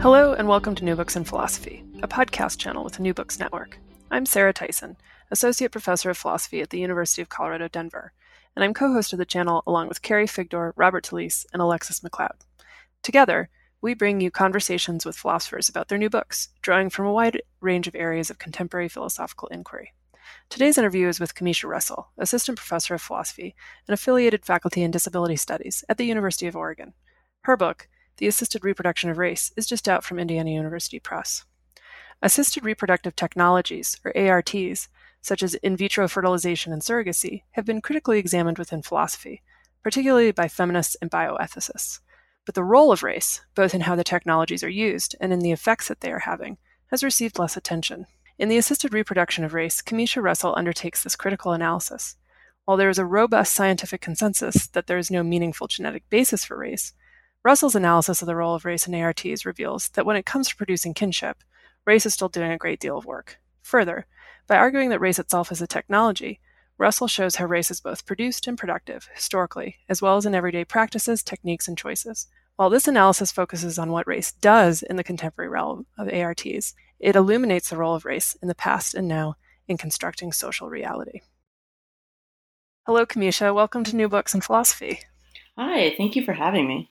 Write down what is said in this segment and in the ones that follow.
Hello, and welcome to New Books in Philosophy, a podcast channel with the New Books Network. I'm Sarah Tyson, Associate Professor of Philosophy at the University of Colorado Denver, and I'm co host of the channel along with Carrie Figdor, Robert Talisse, and Alexis McLeod. Together, we bring you conversations with philosophers about their new books, drawing from a wide range of areas of contemporary philosophical inquiry. Today's interview is with Camisha Russell, Assistant Professor of Philosophy and affiliated faculty in Disability Studies at the University of Oregon. Her book, the Assisted Reproduction of Race is just out from Indiana University Press. Assisted reproductive technologies, or ARTs, such as in vitro fertilization and surrogacy, have been critically examined within philosophy, particularly by feminists and bioethicists. But the role of race, both in how the technologies are used and in the effects that they are having, has received less attention. In The Assisted Reproduction of Race, Camisha Russell undertakes this critical analysis. While there is a robust scientific consensus that there is no meaningful genetic basis for race, Russell's analysis of the role of race in ARTs reveals that when it comes to producing kinship, race is still doing a great deal of work. Further, by arguing that race itself is a technology, Russell shows how race is both produced and productive, historically, as well as in everyday practices, techniques, and choices. While this analysis focuses on what race does in the contemporary realm of ARTs, it illuminates the role of race in the past and now in constructing social reality. Hello, Camisha. Welcome to New Books in Philosophy. Hi, thank you for having me.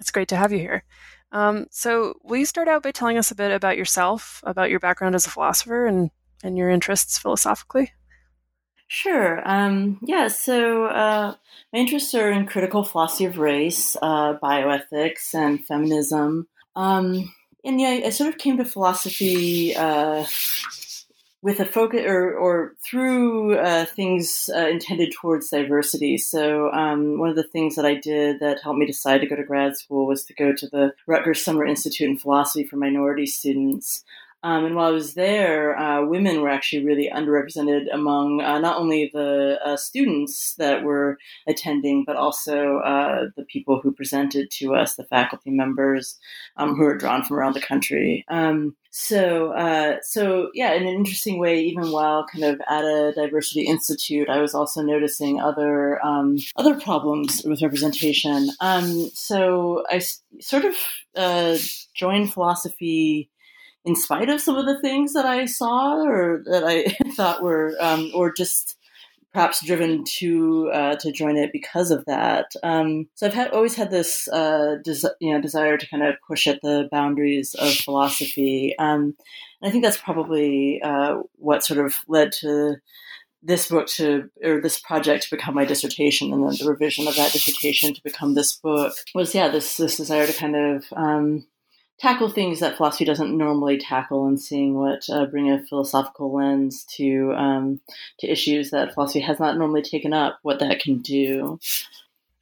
It's great to have you here. Um, so, will you start out by telling us a bit about yourself, about your background as a philosopher, and, and your interests philosophically? Sure. Um, yeah, so uh, my interests are in critical philosophy of race, uh, bioethics, and feminism. Um, and yeah, I sort of came to philosophy uh, with a focus or, or through uh, things uh, intended towards diversity. So um, one of the things that I did that helped me decide to go to grad school was to go to the Rutgers Summer Institute in Philosophy for minority students. Um, and while I was there, uh, women were actually really underrepresented among uh, not only the uh, students that were attending, but also uh, the people who presented to us, the faculty members um, who were drawn from around the country. Um, so, uh, so yeah, in an interesting way, even while kind of at a diversity institute, I was also noticing other um, other problems with representation. Um, so I s- sort of uh, joined philosophy in spite of some of the things that I saw or that I thought were, um, or just perhaps driven to uh, to join it because of that. Um, so I've had always had this uh, des- you know desire to kind of push at the boundaries of philosophy, um, and I think that's probably uh, what sort of led to this book to or this project to become my dissertation and then the revision of that dissertation to become this book was yeah this this desire to kind of um, tackle things that philosophy doesn't normally tackle and seeing what uh, bring a philosophical lens to um, to issues that philosophy has not normally taken up what that can do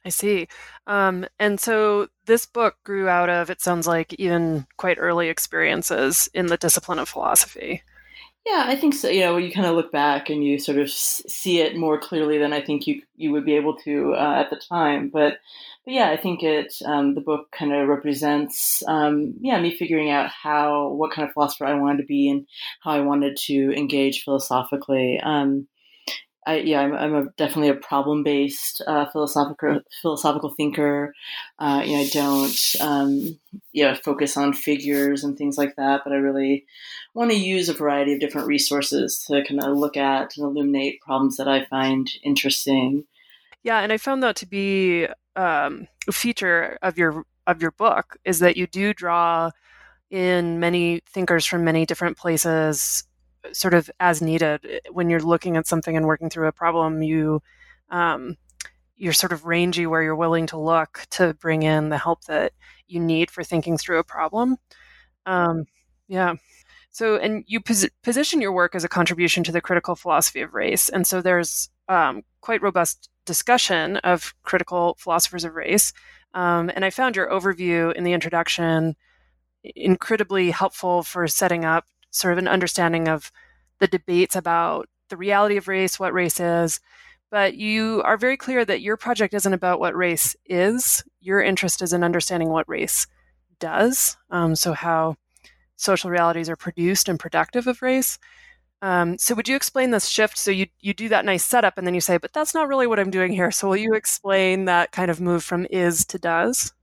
I see. Um, and so this book grew out of, it sounds like, even quite early experiences in the discipline of philosophy. Yeah, I think so. You know, you kind of look back and you sort of see it more clearly than I think you you would be able to uh, at the time. But, but yeah, I think it um, the book kind of represents um, yeah me figuring out how what kind of philosopher I wanted to be and how I wanted to engage philosophically. Um, I, yeah, I'm, I'm a, definitely a problem based uh, philosophical philosophical thinker. Uh, you know, I don't um, you know focus on figures and things like that, but I really want to use a variety of different resources to kind of look at and illuminate problems that I find interesting. Yeah, and I found that to be um, a feature of your of your book is that you do draw in many thinkers from many different places sort of as needed eh, when you're looking at something and working through a problem you um, you're sort of rangy where you're willing to look to bring in the help that you need for thinking through a problem. Um, yeah. So and you pos- position your work as a contribution to the critical philosophy of race and so there's um, quite robust discussion of critical philosophers of race. Um, and i found your overview in the introduction incredibly helpful for setting up sort of an understanding of the debates about the reality of race, what race is. But you are very clear that your project isn't about what race is. Your interest is in understanding what race does. Um, so, how social realities are produced and productive of race. Um, so, would you explain this shift? So, you you do that nice setup, and then you say, "But that's not really what I'm doing here." So, will you explain that kind of move from is to does?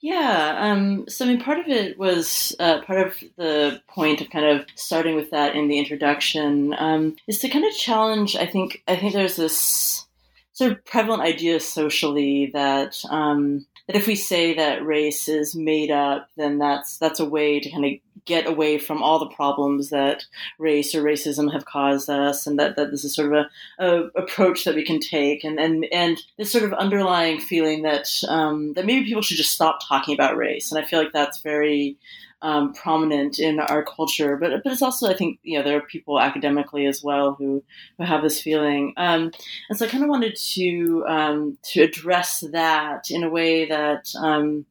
Yeah, um, so I mean, part of it was uh, part of the point of kind of starting with that in the introduction um, is to kind of challenge. I think I think there's this sort of prevalent idea socially that um, that if we say that race is made up, then that's that's a way to kind of get away from all the problems that race or racism have caused us, and that, that this is sort of a, a approach that we can take, and and and this sort of underlying feeling that um, that maybe people should just stop talking about race, and I feel like that's very um, prominent in our culture, but but it's also I think you know there are people academically as well who who have this feeling, um, and so I kind of wanted to um, to address that in a way that um,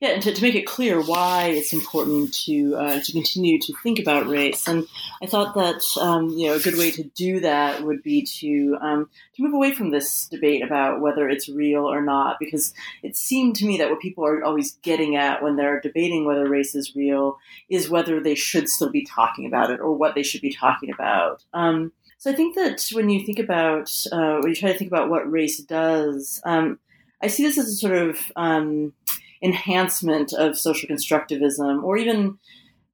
yeah, and to, to, make it clear why it's important to uh, to continue to think about race. And I thought that um, you know a good way to do that would be to um, to move away from this debate about whether it's real or not, because it seemed to me that what people are always getting at when they're debating whether race is real is whether they should still be talking about it or what they should be talking about. Um, so I think that when you think about uh, when you try to think about what race does, um, I see this as a sort of um, enhancement of social constructivism, or even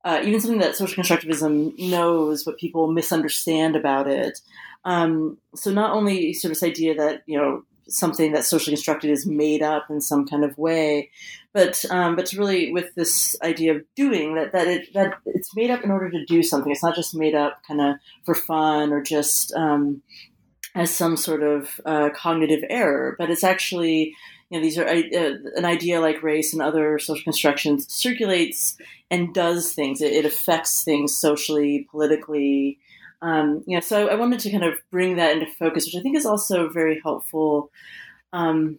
uh, even something that social constructivism knows, but people misunderstand about it. Um, so not only sort of this idea that you know something that's socially constructed is made up in some kind of way, but um, but really with this idea of doing that that it that it's made up in order to do something. It's not just made up kind of for fun or just um, as some sort of uh, cognitive error, but it's actually you know, these are uh, an idea like race and other social constructions circulates and does things. It, it affects things socially, politically. Um, you know, so I wanted to kind of bring that into focus, which I think is also very helpful um,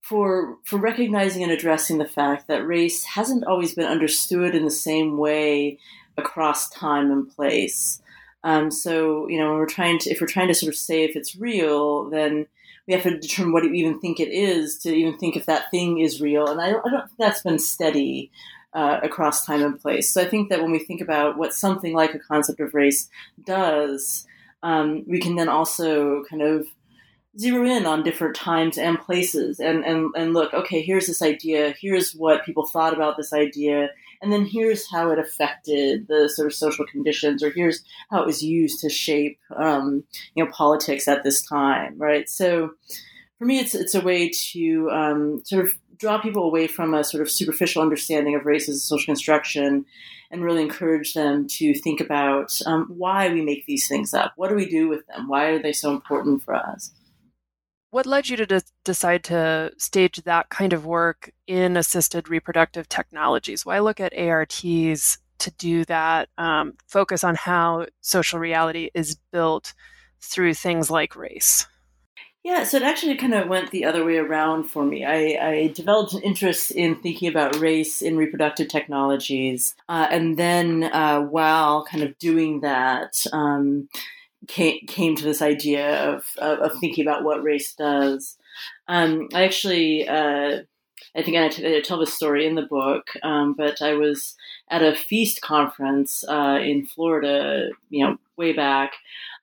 for for recognizing and addressing the fact that race hasn't always been understood in the same way across time and place. Um, so, you know, when we're trying to, if we're trying to sort of say if it's real, then we have to determine what we even think it is to even think if that thing is real. And I, I don't think that's been steady uh, across time and place. So I think that when we think about what something like a concept of race does, um, we can then also kind of zero in on different times and places and, and, and look, okay, here's this idea, here's what people thought about this idea, and then here's how it affected the sort of social conditions, or here's how it was used to shape, um, you know, politics at this time, right? So, for me, it's it's a way to um, sort of draw people away from a sort of superficial understanding of race as a social construction, and really encourage them to think about um, why we make these things up. What do we do with them? Why are they so important for us? What led you to de- decide to stage that kind of work in assisted reproductive technologies? Why look at ARTs to do that? Um, focus on how social reality is built through things like race. Yeah, so it actually kind of went the other way around for me. I, I developed an interest in thinking about race in reproductive technologies. Uh, and then uh, while kind of doing that, um, came, came to this idea of, of, of thinking about what race does. Um, I actually, uh, I think I, t- I tell this story in the book, um, but I was at a FEAST conference uh, in Florida, you know, way back,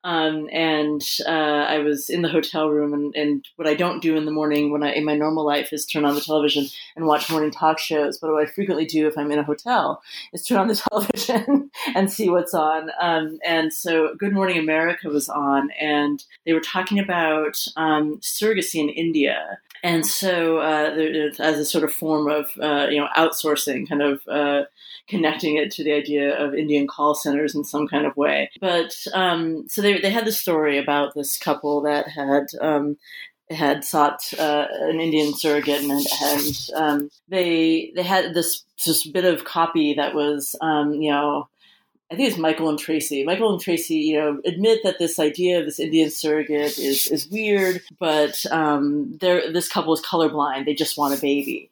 Um, and uh, I was in the hotel room, and, and what I don't do in the morning when I in my normal life is turn on the television and watch morning talk shows. But what I frequently do if I'm in a hotel is turn on the television and see what's on. Um, and so, Good Morning America was on, and they were talking about um, surrogacy in India. And so, uh, as a sort of form of uh, you know outsourcing, kind of uh, connecting it to the idea of Indian call centers in some kind of way. But um, so they they had the story about this couple that had. Um, had sought uh, an Indian surrogate, and, and um, they they had this this bit of copy that was, um, you know, I think it's Michael and Tracy. Michael and Tracy, you know, admit that this idea of this Indian surrogate is is weird, but um, this couple is colorblind. They just want a baby.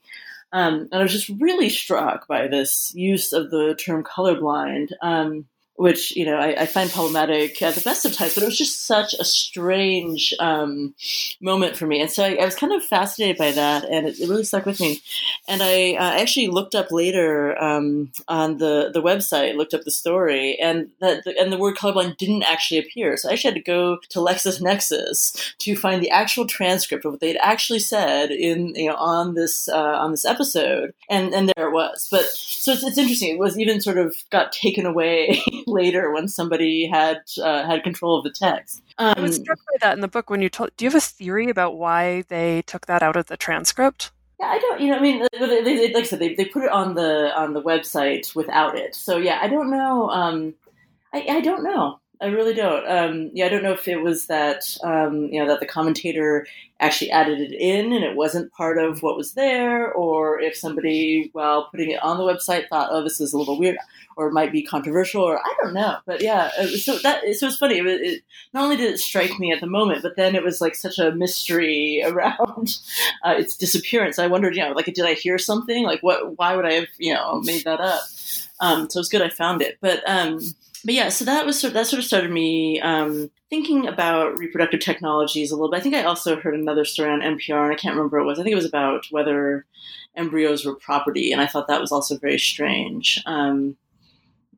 Um, and I was just really struck by this use of the term colorblind. Um, which you know I, I, find problematic at the best of times. But it was just such a strange um, moment for me, and so I, I, was kind of fascinated by that, and it, it really stuck with me. And I uh, actually looked up later um, on the the website, looked up the story, and that the, and the word colorblind didn't actually appear. So I actually had to go to LexisNexis to find the actual transcript of what they'd actually said in you know on this uh, on this episode, and and there it was. But so it's, it's interesting. It was even sort of got taken away. later when somebody had uh, had control of the text. Um, I was struck by that in the book when you told. Do you have a theory about why they took that out of the transcript? Yeah, I don't. You know, I mean, they, they, like I said, they, they put it on the on the website without it. So yeah, I don't know. Um, I, I don't know. I really don't. Um, yeah, I don't know if it was that um, you know that the commentator actually added it in and it wasn't part of what was there, or if somebody, while putting it on the website, thought, "Oh, this is a little weird," or might be controversial, or I don't know. But yeah, so that so it's funny. It, it, not only did it strike me at the moment, but then it was like such a mystery around uh, its disappearance. I wondered, you know, like did I hear something? Like what? Why would I have you know made that up? Um, so it's good I found it, but. Um, but yeah, so that was sort of, that sort of started me um, thinking about reproductive technologies a little bit. I think I also heard another story on NPR, and I can't remember what it was. I think it was about whether embryos were property, and I thought that was also very strange. Um,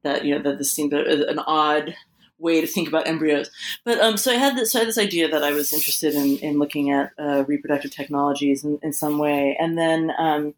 that you know that this seemed an odd way to think about embryos. But um, so I had this, so I had this idea that I was interested in, in looking at uh, reproductive technologies in, in, some way, and then um,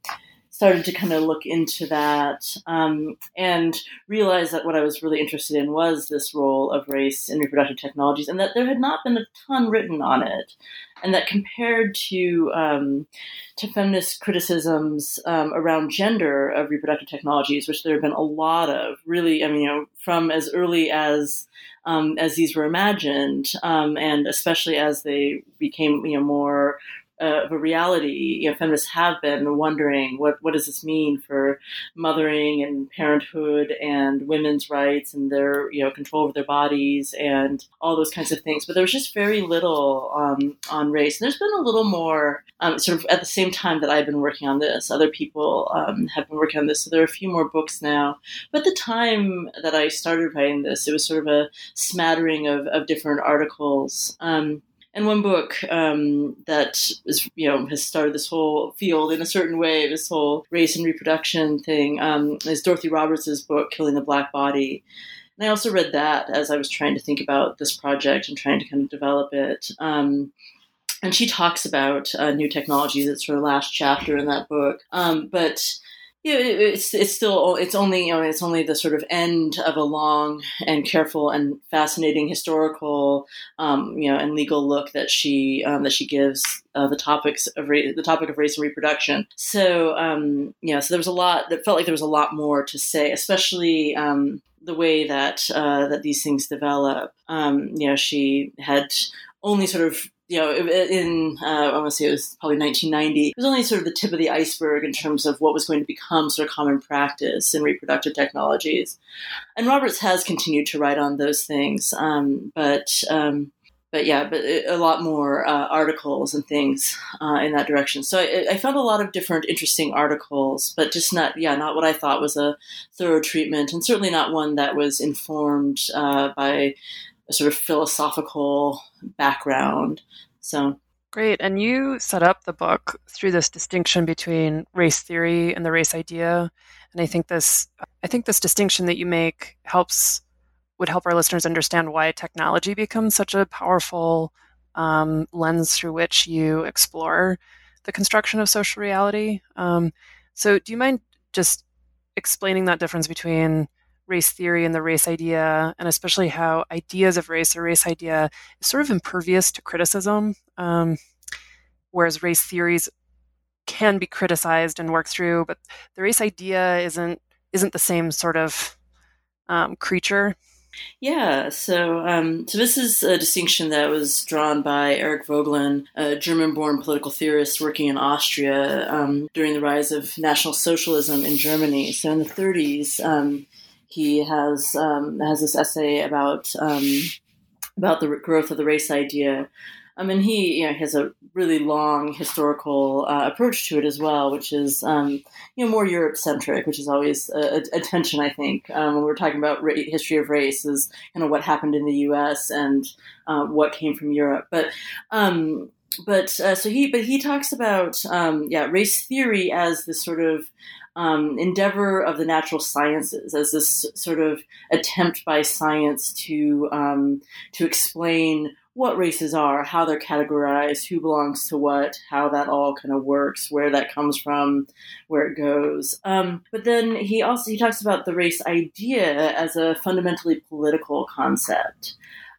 started to kind of look into that um, and realized that what I was really interested in was this role of race in reproductive technologies, and that there had not been a ton written on it, and that compared to um, to feminist criticisms um, around gender of reproductive technologies, which there have been a lot of, really, I mean, you know, from as early as um, as these were imagined, um, and especially as they became, you know, more uh, of a reality. You know, feminists have been wondering what what does this mean for mothering and parenthood and women's rights and their you know control over their bodies and all those kinds of things. But there was just very little um, on race. And there's been a little more um, sort of at the same time that I've been working on this. Other people um, have been working on this, so there are a few more books now. But the time that I started writing this, it was sort of a smattering of, of different articles. Um, and one book um, that is, you know, has started this whole field in a certain way, this whole race and reproduction thing, um, is Dorothy Roberts's book, Killing the Black Body. And I also read that as I was trying to think about this project and trying to kind of develop it. Um, and she talks about uh, new technologies. It's her last chapter in that book. Um, but yeah, it's it's still it's only you know it's only the sort of end of a long and careful and fascinating historical um, you know and legal look that she um, that she gives uh, the topics of ra- the topic of race and reproduction. So um, yeah, so there was a lot that felt like there was a lot more to say, especially um, the way that uh, that these things develop. Um, you know, she had only sort of you know, in uh, I want to say it was probably 1990. It was only sort of the tip of the iceberg in terms of what was going to become sort of common practice in reproductive technologies. And Roberts has continued to write on those things, um, but um, but yeah, but a lot more uh, articles and things uh, in that direction. So I, I, found a lot of different interesting articles, but just not yeah, not what I thought was a thorough treatment, and certainly not one that was informed uh, by a sort of philosophical background. So great. And you set up the book through this distinction between race theory and the race idea. And I think this I think this distinction that you make helps would help our listeners understand why technology becomes such a powerful um, lens through which you explore the construction of social reality. Um, so, do you mind just explaining that difference between race theory and the race idea, and especially how ideas of race or race idea is sort of impervious to criticism, um, whereas race theories can be criticized and worked through, but the race idea isn't isn't the same sort of um, creature. Yeah, so um, so this is a distinction that was drawn by Eric Voegelin, a German-born political theorist working in Austria um, during the rise of National Socialism in Germany. So in the 30s, um, he has um, has this essay about um, about the growth of the race idea, I mean, he you know has a really long historical uh, approach to it as well, which is um, you know more Europe centric, which is always a, a tension. I think um, when we're talking about ra- history of race, is kind of what happened in the U.S. and uh, what came from Europe. But um, but uh, so he but he talks about um, yeah race theory as this sort of um, endeavor of the natural sciences as this sort of attempt by science to um, to explain what races are, how they're categorized, who belongs to what, how that all kind of works, where that comes from, where it goes. Um, but then he also he talks about the race idea as a fundamentally political concept,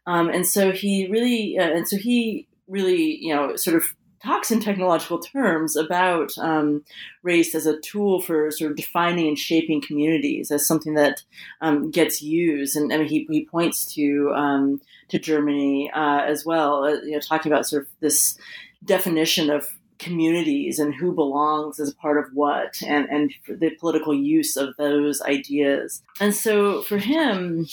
um, and so he really uh, and so he really you know sort of talks in technological terms about um, race as a tool for sort of defining and shaping communities as something that um, gets used. And I mean, he, he points to um, to Germany uh, as well, uh, you know, talking about sort of this definition of communities and who belongs as part of what and, and the political use of those ideas. And so for him,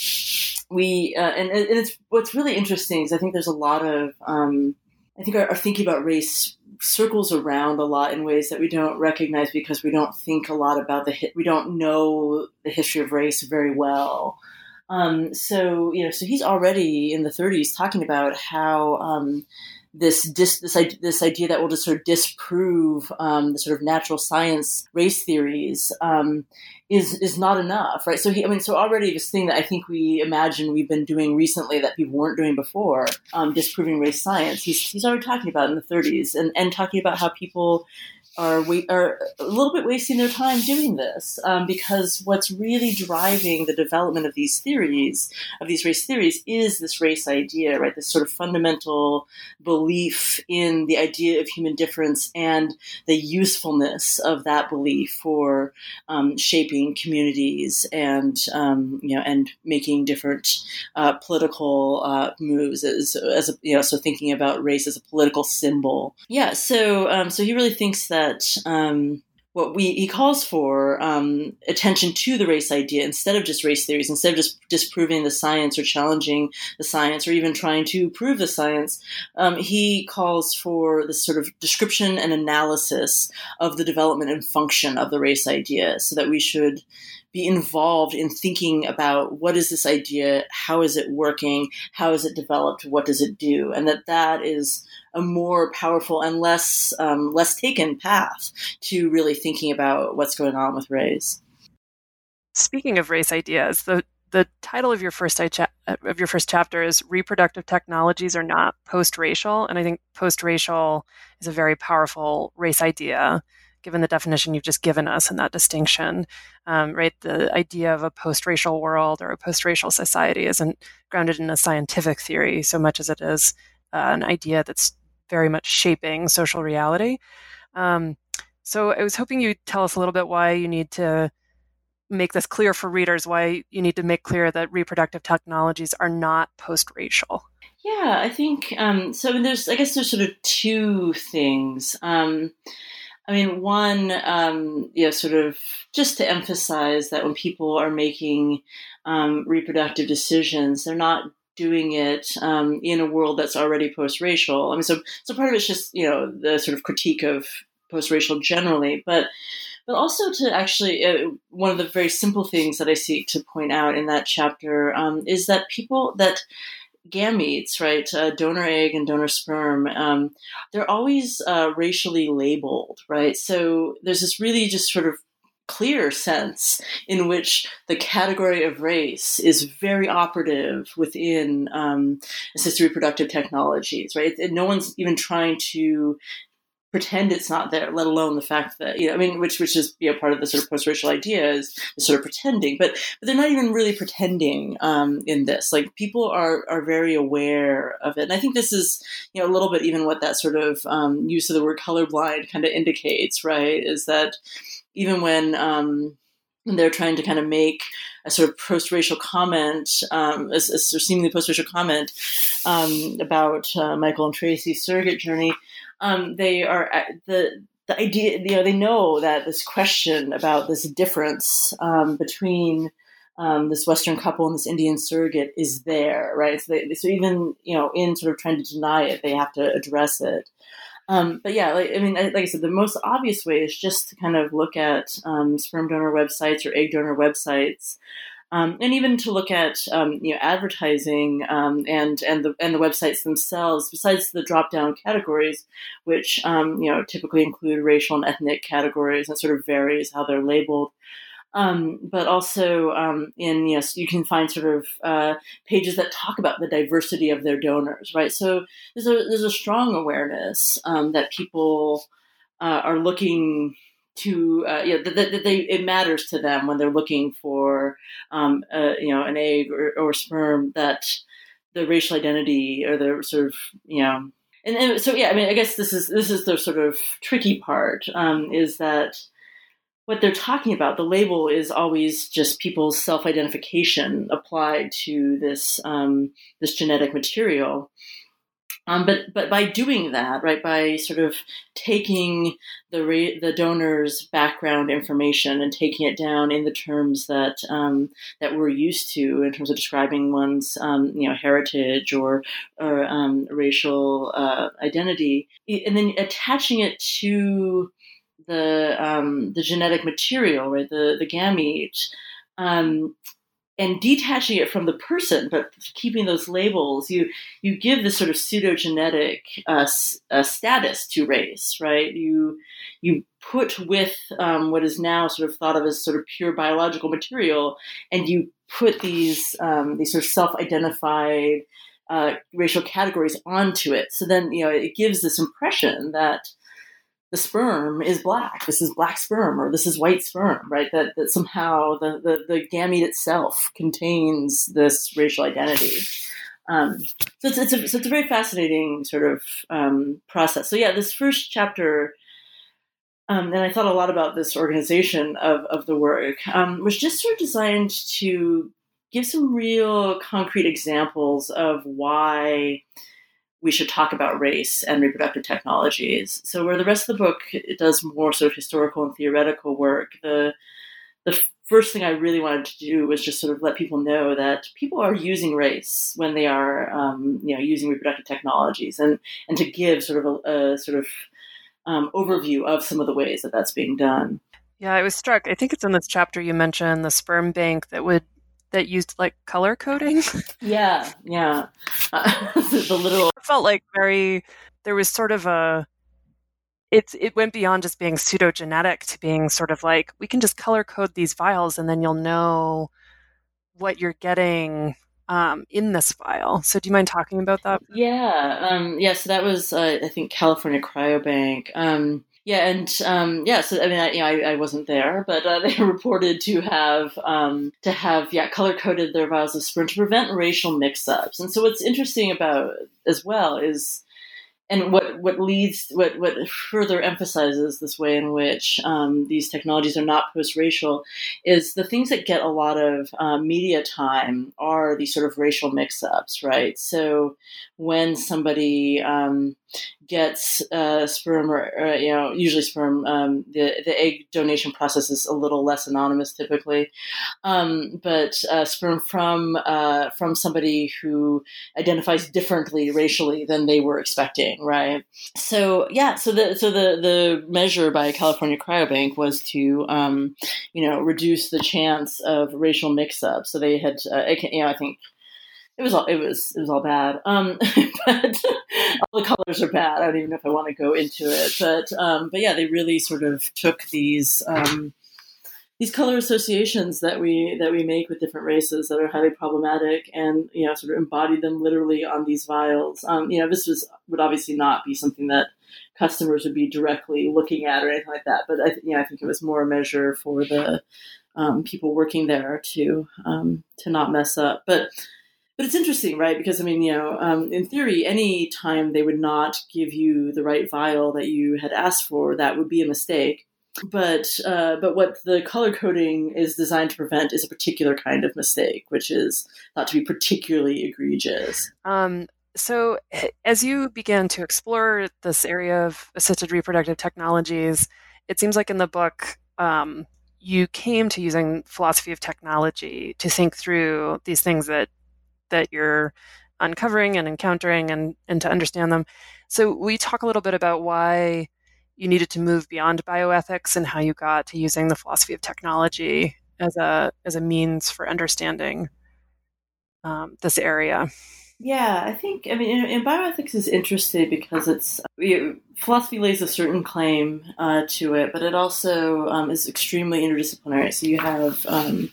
we, uh, and, and, it's what's really interesting is I think there's a lot of, um, I think our, our, thinking about race circles around a lot in ways that we don't recognize because we don't think a lot about the, we don't know the history of race very well. Um, so you know, so he's already in the 30s talking about how um, this dis, this this idea that will just sort of disprove um, the sort of natural science race theories um, is is not enough, right? So he, I mean, so already this thing that I think we imagine we've been doing recently that people weren't doing before, um, disproving race science. He's he's already talking about in the 30s, and and talking about how people are we are a little bit wasting their time doing this um, because what's really driving the development of these theories of these race theories is this race idea right? This sort of fundamental belief in the idea of human difference and the usefulness of that belief for um, shaping communities and um, you know and making different uh, political uh, moves as, as a, you know so thinking about race as a political symbol. Yeah so um, so he really thinks that that um, what we he calls for um, attention to the race idea instead of just race theories, instead of just disproving the science or challenging the science or even trying to prove the science. Um, he calls for this sort of description and analysis of the development and function of the race idea, so that we should be involved in thinking about what is this idea, how is it working, how is it developed, what does it do, and that that is a more powerful and less um, less taken path to really thinking about what's going on with race. Speaking of race ideas, the the title of your first of your first chapter is reproductive technologies are not post-racial and i think post-racial is a very powerful race idea given the definition you've just given us and that distinction, um, right? The idea of a post racial world or a post racial society isn't grounded in a scientific theory so much as it is uh, an idea that's very much shaping social reality. Um, so I was hoping you'd tell us a little bit why you need to make this clear for readers, why you need to make clear that reproductive technologies are not post racial. Yeah, I think um, so. I mean, there's, I guess, there's sort of two things. Um, I mean, one, um, you know, sort of just to emphasize that when people are making um, reproductive decisions, they're not doing it um, in a world that's already post-racial. I mean, so so part of it's just you know the sort of critique of post-racial generally, but but also to actually uh, one of the very simple things that I seek to point out in that chapter um, is that people that gametes, right, uh, donor egg and donor sperm, um, they're always uh, racially labeled, right? So there's this really just sort of clear sense in which the category of race is very operative within um, assisted reproductive technologies, right? no one's even trying to pretend it's not there, let alone the fact that you know, I mean, which which is you know, part of the sort of post-racial idea is, sort of pretending, but but they're not even really pretending um, in this. Like people are are very aware of it, and I think this is you know a little bit even what that sort of um, use of the word colorblind kind of indicates, right? Is that even when um, they're trying to kind of make a sort of post-racial comment, um, a, a seemingly post-racial comment um, about uh, Michael and Tracy's surrogate journey um, they are uh, the the idea. You know, they know that this question about this difference um, between um, this Western couple and this Indian surrogate is there, right? So, they, so even you know, in sort of trying to deny it, they have to address it. Um, but yeah, like, I mean, like I said, the most obvious way is just to kind of look at um, sperm donor websites or egg donor websites um, and even to look at um, you know advertising um, and and the and the websites themselves. Besides the drop down categories, which um, you know typically include racial and ethnic categories, and sort of varies how they're labeled. Um, but also um, in yes, you can find sort of uh, pages that talk about the diversity of their donors, right? So there's a there's a strong awareness that people uh, are looking to uh, you know, that, that, they it matters to them when they're looking for um, uh, you know an egg or, or sperm that the racial identity or the sort of you know and, and, so yeah I mean I guess this is this is the sort of tricky part um, is that what they're talking about. The label is always just people's self-identification applied to this um, this genetic material. Um, but but by doing that, right, by sort of taking the the donor's background information and taking it down in the terms that um, that we're used to in terms of describing one's um, you know heritage or or um, racial uh, identity, and then attaching it to the um, the genetic material, right, the the gamete. Um, and detaching it from the person, but keeping those labels, you you give this sort of pseudogenetic uh, uh, status to race, right? You you put with um, what is now sort of thought of as sort of pure biological material, and you put these um, these sort of self-identified uh, racial categories onto it. So then you know it gives this impression that the sperm is black. This is black sperm, or this is white sperm, right? That, that somehow the, the, the gamete itself contains this racial identity. Um, so it's, it's, a, so it's a very fascinating sort of um, process. So yeah, this first chapter, um, and I thought a lot about this organization of, of the work, um, was just sort of designed to give some real concrete examples of why we should talk about race and reproductive technologies. So where the rest of the book does more sort of historical and theoretical work, the the first thing I really wanted to do was just sort of let people know that people are using race when they are um, you know using reproductive technologies, and and to give sort of a, a sort of um, overview of some of the ways that that's being done. Yeah, I was struck. I think it's in this chapter you mentioned the sperm bank that would that used like color coding. yeah, yeah. Uh, the literal it felt like very there was sort of a it's it went beyond just being pseudogenetic to being sort of like we can just color code these vials and then you'll know what you're getting um, in this file. So do you mind talking about that? Yeah, um, yeah. So that was uh, I think California Cryobank. Um, yeah, and um, yeah, so I mean, I, you know, I, I wasn't there, but uh, they reported to have um, to have yeah color coded their vials of sperm to prevent racial mix-ups. And so, what's interesting about as well is and what what leads what what further emphasizes this way in which um, these technologies are not post-racial is the things that get a lot of uh, media time are these sort of racial mix-ups, right? So when somebody um, gets uh, sperm or, or, you know usually sperm um, the the egg donation process is a little less anonymous typically. Um, but uh, sperm from uh, from somebody who identifies differently racially than they were expecting right? So yeah so the so the the measure by California Cryobank was to um, you know reduce the chance of racial mix-up. So they had uh, you know I think it was all it was it was all bad. Um, but all the colors are bad. I don't even know if I want to go into it. But um, but yeah, they really sort of took these um, these color associations that we that we make with different races that are highly problematic, and you know, sort of embody them literally on these vials. Um, you know, this was would obviously not be something that customers would be directly looking at or anything like that. But I, you know, I think it was more a measure for the um, people working there to um, to not mess up. But but it's interesting, right? Because I mean, you know, um, in theory, any time they would not give you the right vial that you had asked for, that would be a mistake. But uh, but what the color coding is designed to prevent is a particular kind of mistake, which is thought to be particularly egregious. Um, so, as you began to explore this area of assisted reproductive technologies, it seems like in the book um, you came to using philosophy of technology to think through these things that that you're uncovering and encountering and, and to understand them. So, we talk a little bit about why you needed to move beyond bioethics and how you got to using the philosophy of technology as a as a means for understanding um, this area. Yeah, I think I mean, in bioethics is interesting because it's it, philosophy lays a certain claim uh, to it, but it also um, is extremely interdisciplinary. So you have um,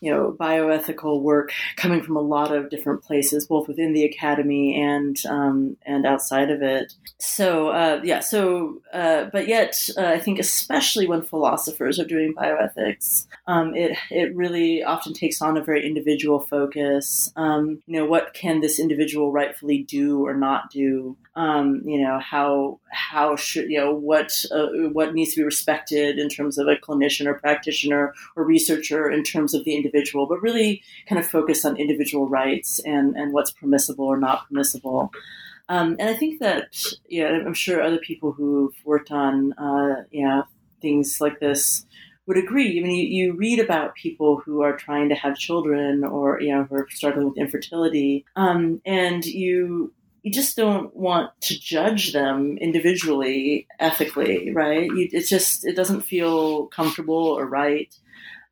you know bioethical work coming from a lot of different places, both within the academy and um, and outside of it. So uh, yeah, so uh, but yet uh, I think especially when philosophers are doing bioethics, um, it it really often takes on a very individual focus. Um, you know, what can this individual rightfully do or not do? Um, you know, how how should you know what uh, what needs to be respected in terms of a clinician or practitioner or researcher in terms of the individual, but really kind of focus on individual rights and, and what's permissible or not permissible. Um, and I think that, yeah, I'm sure other people who've worked on, uh, things like this would agree. I mean, you, you, read about people who are trying to have children or, you know, who are struggling with infertility, um, and you you just don't want to judge them individually, ethically, right? You, it's just it doesn't feel comfortable or right.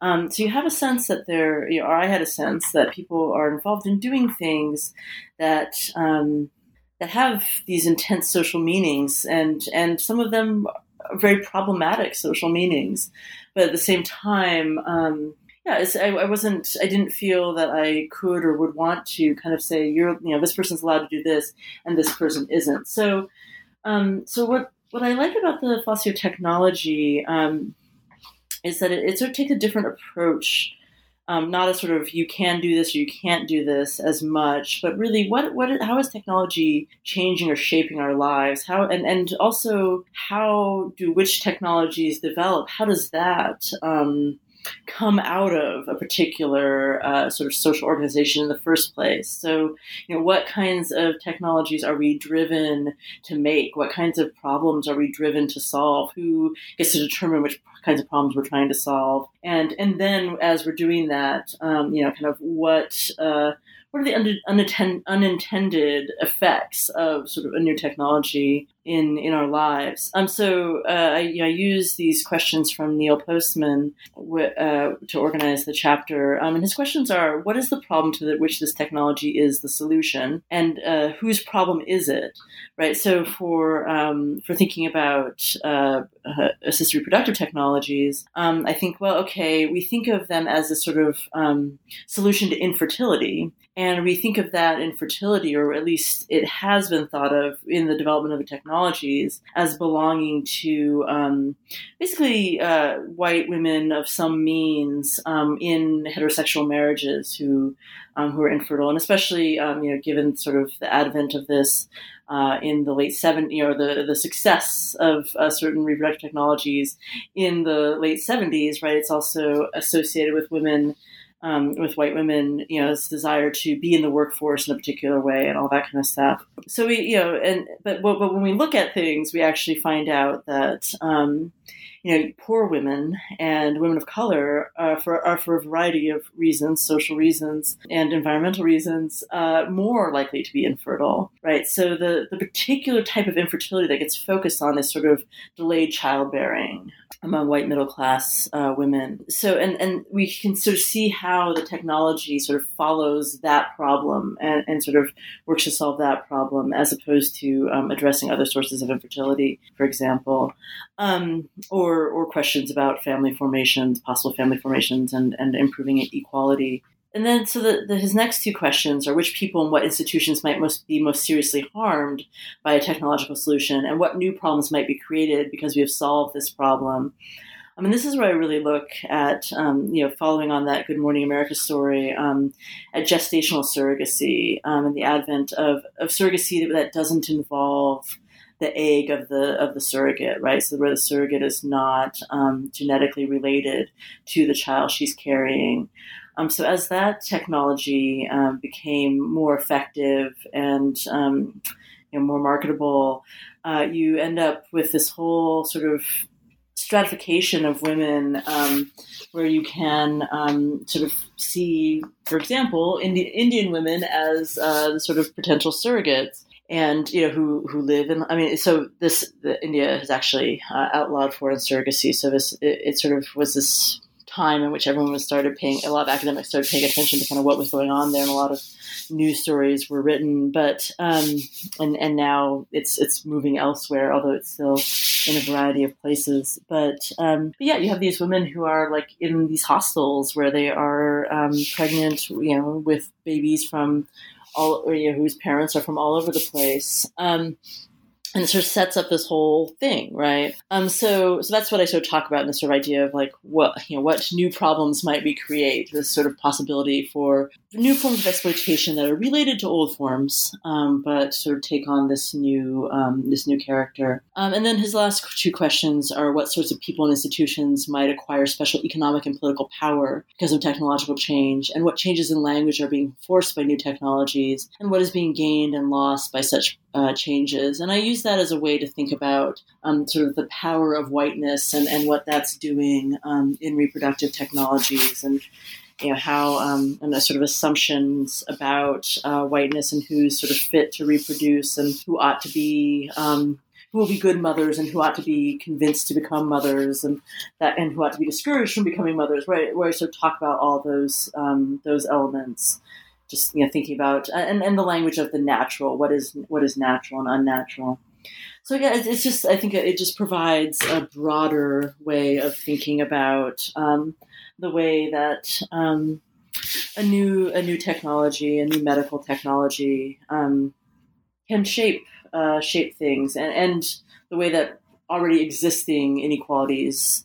Um, so you have a sense that there, you know, or I had a sense that people are involved in doing things that um, that have these intense social meanings, and and some of them are very problematic social meanings, but at the same time. Um, yeah, I, I, wasn't. I didn't feel that I could or would want to kind of say you're, you know, this person's allowed to do this and this person isn't. So, um, so what what I like about the of technology um, is that it, it sort of takes a different approach. Um, not a sort of you can do this or you can't do this as much, but really what what how is technology changing or shaping our lives? How and and also how do which technologies develop? How does that um, come out of a particular uh, sort of social organization in the first place. So, you know, what kinds of technologies are we driven to make? What kinds of problems are we driven to solve? Who gets to determine which kinds of problems we're trying to solve? And and then as we're doing that, um, you know, kind of what uh, what are the unintended effects of sort of a new technology in in our lives. Um, so uh, I, you know, I, use these questions from Neil Postman w- uh, to organize the chapter. Um, and his questions are: What is the problem to the, which this technology is the solution, and uh, whose problem is it? Right. So for um, for thinking about uh, uh, assisted reproductive technologies, um, I think, well, okay, we think of them as a sort of um, solution to infertility, and we think of that infertility, or at least it has been thought of in the development of the technologies as belonging to um, basically uh, white women of some means um, in heterosexual marriages who um, who are infertile, and especially um, you know given sort of the advent of this. Uh, in the late 70s, you know, the, the success of uh, certain reproductive technologies in the late 70s, right? It's also associated with women um, with white women, you know, this desire to be in the workforce in a particular way and all that kind of stuff. So we, you know, and but but, when we look at things, we actually find out that. Um, you know, poor women and women of color for, are for a variety of reasons, social reasons and environmental reasons, uh, more likely to be infertile, right? So the, the particular type of infertility that gets focused on is sort of delayed childbearing, among white middle class uh, women. So, and, and we can sort of see how the technology sort of follows that problem and, and sort of works to solve that problem as opposed to um, addressing other sources of infertility, for example. Um, or or questions about family formations, possible family formations, and and improving equality. And then, so the, the, his next two questions are which people and what institutions might most be most seriously harmed by a technological solution, and what new problems might be created because we have solved this problem. I mean, this is where I really look at, um, you know, following on that Good Morning America story, um, at gestational surrogacy um, and the advent of, of surrogacy that, that doesn't involve the egg of the of the surrogate, right? So where the surrogate is not um, genetically related to the child she's carrying. Um, so as that technology um, became more effective and um, you know, more marketable, uh, you end up with this whole sort of stratification of women um, where you can um, sort of see, for example, Indi- Indian women as uh, the sort of potential surrogates and you know who who live in. I mean, so this India has actually uh, outlawed foreign surrogacy. So this it, it, sort of was this time in which everyone was started paying a lot of academics started paying attention to kind of what was going on there, and a lot of news stories were written. But um, and and now it's it's moving elsewhere, although it's still in a variety of places. But, um, but yeah, you have these women who are like in these hostels where they are um, pregnant, you know, with babies from all or, you know, whose parents are from all over the place. Um, and it sort of sets up this whole thing, right? Um, so, so that's what I sort of talk about in this sort of idea of like what you know, what new problems might we create? This sort of possibility for new forms of exploitation that are related to old forms, um, but sort of take on this new um, this new character. Um, and then his last two questions are: what sorts of people and institutions might acquire special economic and political power because of technological change, and what changes in language are being forced by new technologies, and what is being gained and lost by such uh, changes. And I use that as a way to think about um, sort of the power of whiteness and, and what that's doing um, in reproductive technologies and you know how um, and sort of assumptions about uh, whiteness and who's sort of fit to reproduce and who ought to be um, who will be good mothers and who ought to be convinced to become mothers and that and who ought to be discouraged from becoming mothers right where I sort of talk about all those um, those elements. Just you know thinking about and, and the language of the natural what is what is natural and unnatural. So yeah it's just i think it just provides a broader way of thinking about um, the way that um, a new a new technology a new medical technology um, can shape uh, shape things and, and the way that already existing inequalities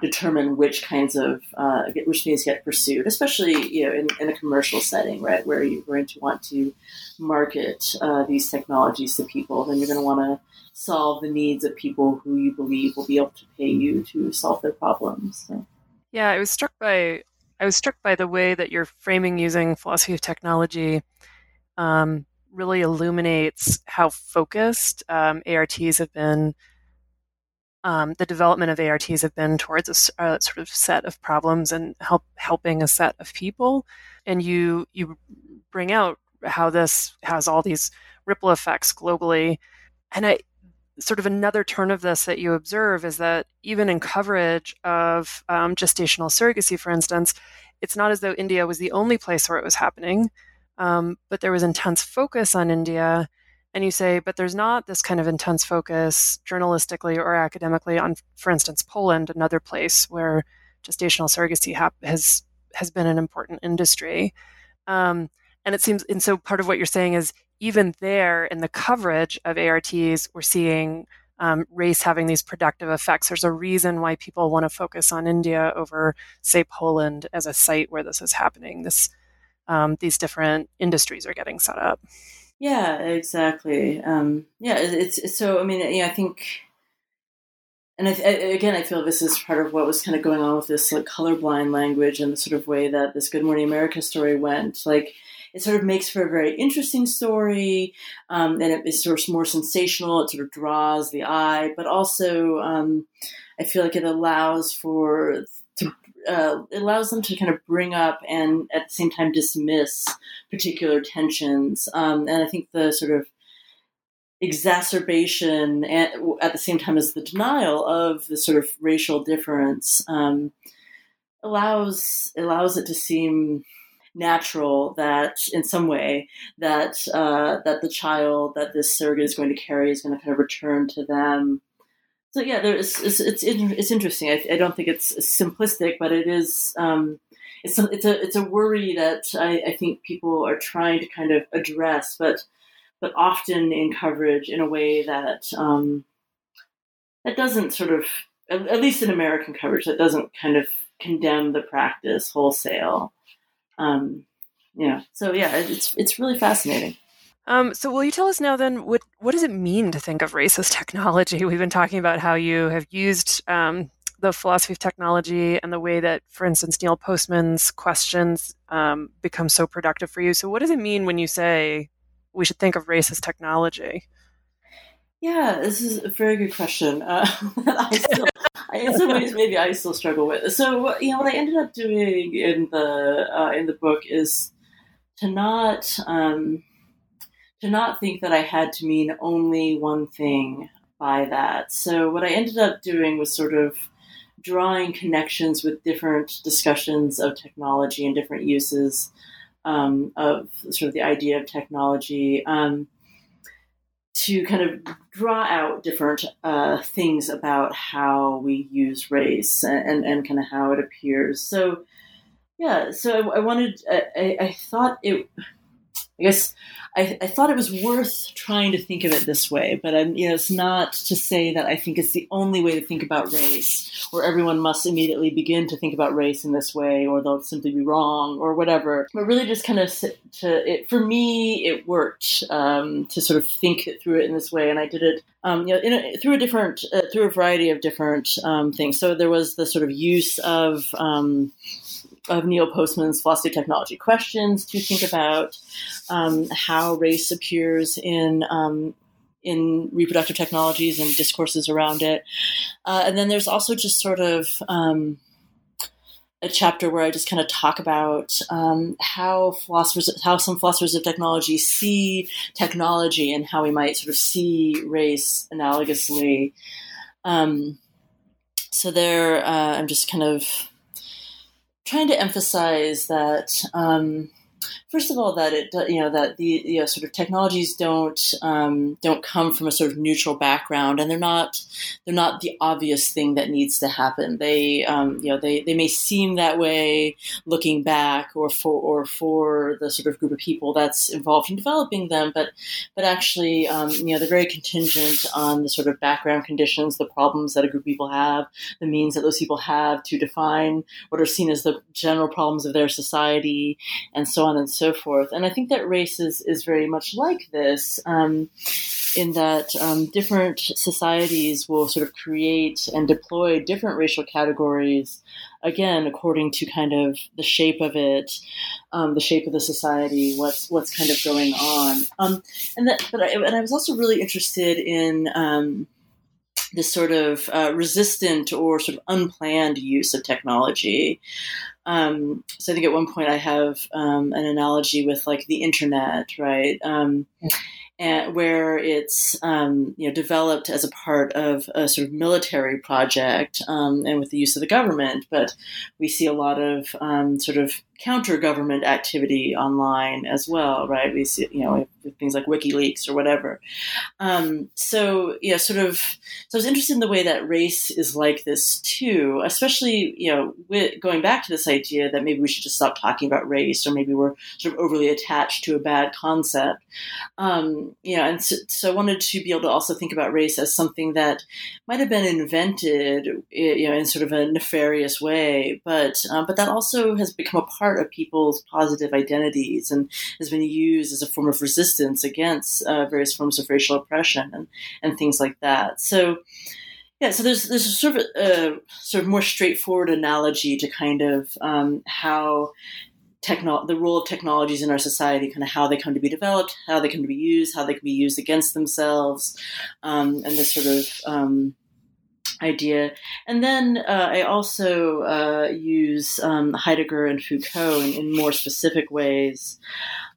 determine which kinds of uh, which things get pursued, especially you know in, in, a commercial setting, right, where you're going to want to market uh, these technologies to people, then you're going to want to solve the needs of people who you believe will be able to pay you to solve their problems. So. Yeah, I was struck by I was struck by the way that your framing using philosophy of technology um, really illuminates how focused um, ARTs have been um, the development of ARTs have been towards a, a, sort of set of problems and help helping a set of people, and you you bring out how this has all these ripple effects globally, and I sort of another turn of this that you observe is that even in coverage of um, gestational surrogacy, for instance, it's not as though India was the only place where it was happening, um, but there was intense focus on India and you say, but there's not this kind of intense focus journalistically or academically on, for instance, Poland, another place where gestational surrogacy has has been an important industry. Um, and it seems, and so part of what you're saying is even there in the coverage of ARTs, we're seeing um, race having these productive effects. There's a reason why people want to focus on India over, say, Poland as a site where this is happening. This, um, these different industries are getting set up. Yeah, exactly. Um, yeah, it's, it's, so. I mean, yeah, I think, and I, again, I feel this is part of what was kind of going on with this like colorblind language and the sort of way that this Good Morning America story went. Like, it sort of makes for a very interesting story, um, and it is sort of more sensational. It sort of draws the eye, but also um, I feel like it allows for to uh, it allows them to kind of bring up and at the same time dismiss particular tensions. Um, and I think the sort of exacerbation at, at, the same time as the denial of the sort of racial difference um, allows allows it to seem natural that in some way that uh, that the child that this surrogate is going to carry is going to kind of return to them so yeah, there is, it's it's it's interesting. I, I, don't think it's simplistic, but it is. Um, it's a, it's a it's a worry that I, I think people are trying to kind of address, but but often in coverage in a way that um, that doesn't sort of, at least in American coverage, that doesn't kind of condemn the practice wholesale. Um, yeah. So yeah, it's it's really fascinating. Um, so will you tell us now then what what does it mean to think of race as technology? We've been talking about how you have used um, the philosophy of technology and the way that, for instance, Neil Postman's questions um, become so productive for you. So what does it mean when you say we should think of race as technology? Yeah, this is a very good question. Uh, I still, in some ways, maybe I still struggle with. So, you know, what I ended up doing in the uh, in the book is to not um, to not think that I had to mean only one thing by that. So, what I ended up doing was sort of drawing connections with different discussions of technology and different uses um, of sort of the idea of technology. Um, to kind of draw out different uh, things about how we use race and, and, kind of how it appears. So, yeah, so I, I wanted, I, I, thought it, I guess I, I, thought it was worth trying to think of it this way, but you know, it's not to say that I think it's the only way to think about race, or everyone must immediately begin to think about race in this way, or they'll simply be wrong, or whatever. But really, just kind of to it for me, it worked um, to sort of think through it in this way, and I did it, um, you know, a, through a different, uh, through a variety of different um, things. So there was the sort of use of um, of Neil Postman's philosophy of technology questions to think about um, how race appears in um, in reproductive technologies and discourses around it. Uh, and then there's also just sort of um, a chapter where I just kind of talk about um, how philosophers, how some philosophers of technology see technology and how we might sort of see race analogously. Um, so there, uh, I'm just kind of trying to emphasize that um, first of all that it you know that the you know, sort of technologies don't um, don't come from a sort of neutral background and they're not they're not the obvious thing that needs to happen. They um, you know they, they may seem that way looking back or for or for the sort of group of people that's involved in developing them but but actually um, you know they're very contingent on the sort of background conditions the problems that a group of people have the means that those people have to define what are seen as the general problems of their society and so on and so so forth. And I think that race is, is very much like this, um, in that um, different societies will sort of create and deploy different racial categories, again, according to kind of the shape of it, um, the shape of the society, what's what's kind of going on. Um, and that, but I, and I was also really interested in um, this sort of uh, resistant or sort of unplanned use of technology. Um, so I think at one point I have um, an analogy with like the internet, right? Um, and where it's um, you know developed as a part of a sort of military project um, and with the use of the government, but we see a lot of um, sort of counter government activity online as well, right? We see, you know, things like WikiLeaks or whatever. Um, so, yeah, sort of. So I was interested in the way that race is like this too, especially, you know, with, going back to this idea that maybe we should just stop talking about race, or maybe we're sort of overly attached to a bad concept. Um, you know, and so, so I wanted to be able to also think about race as something that might have been invented, you know, in sort of a nefarious way, but uh, but that also has become a part part of people's positive identities and has been used as a form of resistance against uh, various forms of racial oppression and, and things like that. So, yeah, so there's there's a sort of a, sort of more straightforward analogy to kind of um, how techno- the role of technologies in our society, kind of how they come to be developed, how they come to be used, how they can be used against themselves, um, and this sort of um, idea. And then uh, I also uh, use um, Heidegger and Foucault in, in more specific ways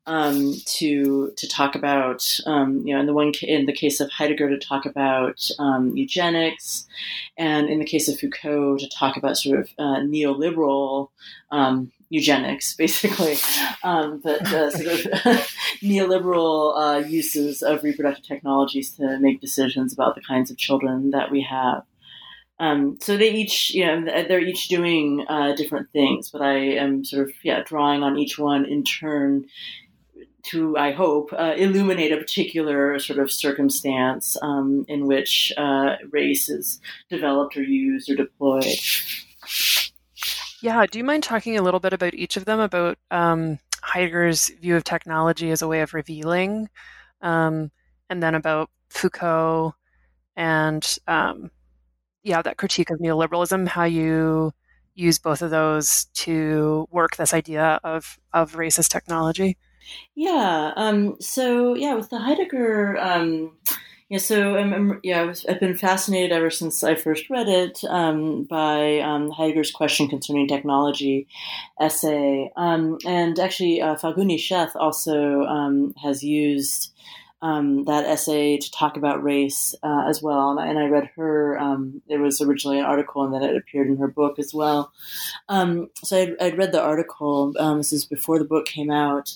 um, to to talk about, um, you know, in the one in the case of Heidegger to talk about um, eugenics, and in the case of Foucault to talk about sort of uh, neoliberal um, eugenics, basically, um, but uh, sort of neoliberal uh, uses of reproductive technologies to make decisions about the kinds of children that we have. Um, so they each, you know, they're each doing uh, different things, but I am sort of, yeah, drawing on each one in turn to, I hope, uh, illuminate a particular sort of circumstance um, in which uh, race is developed or used or deployed. Yeah, do you mind talking a little bit about each of them, about um, Heidegger's view of technology as a way of revealing, um, and then about Foucault and um, yeah, that critique of neoliberalism, how you use both of those to work this idea of of race as technology. Yeah. Um, so yeah, with the Heidegger, um, yeah. So um, um yeah, I've been fascinated ever since I first read it um, by um, Heidegger's "Question Concerning Technology" essay, um, and actually uh, Falguni Sheth also has used um, that essay to talk about race uh, as well. And I, and I read her, um, it was originally an article and then it appeared in her book as well. Um, so I'd, I'd, read the article, um, this is before the book came out.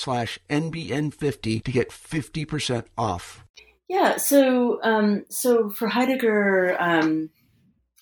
slash NBN50 to get 50% off. Yeah, so um, so for Heidegger, um,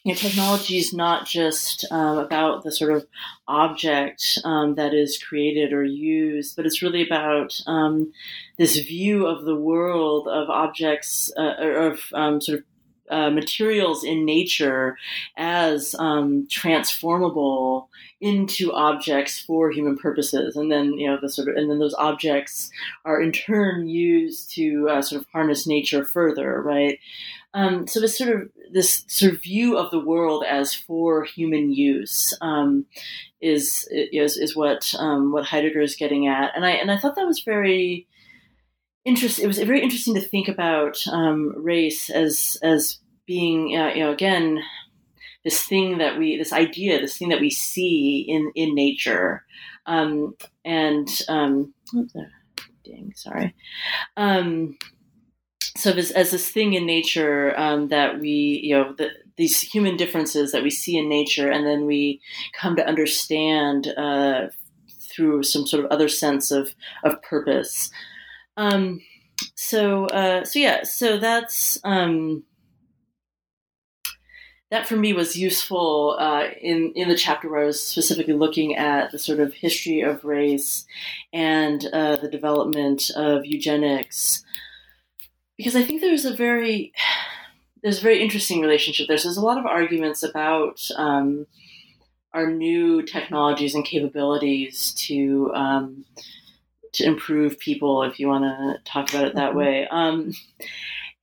you know, technology is not just um, about the sort of object um, that is created or used, but it's really about um, this view of the world of objects uh, or of sort of uh, materials in nature as um, transformable into objects for human purposes, and then you know the sort of and then those objects are in turn used to uh, sort of harness nature further, right? Um, so this sort of this sort of view of the world as for human use um, is is is what um, what Heidegger is getting at, and I and I thought that was very interest. It was very interesting to think about um, race as as being, uh, you know, again, this thing that we, this idea, this thing that we see in in nature, um, and um, dang, sorry. Um, so as, as this thing in nature um, that we, you know, the, these human differences that we see in nature, and then we come to understand uh, through some sort of other sense of of purpose. Um, so uh, so yeah, so that's um, that for me was useful uh, in in the chapter where I was specifically looking at the sort of history of race and uh, the development of eugenics, because I think there's a very there's a very interesting relationship. There's there's a lot of arguments about um, our new technologies and capabilities to um, to improve people, if you want to talk about it that mm-hmm. way. Um,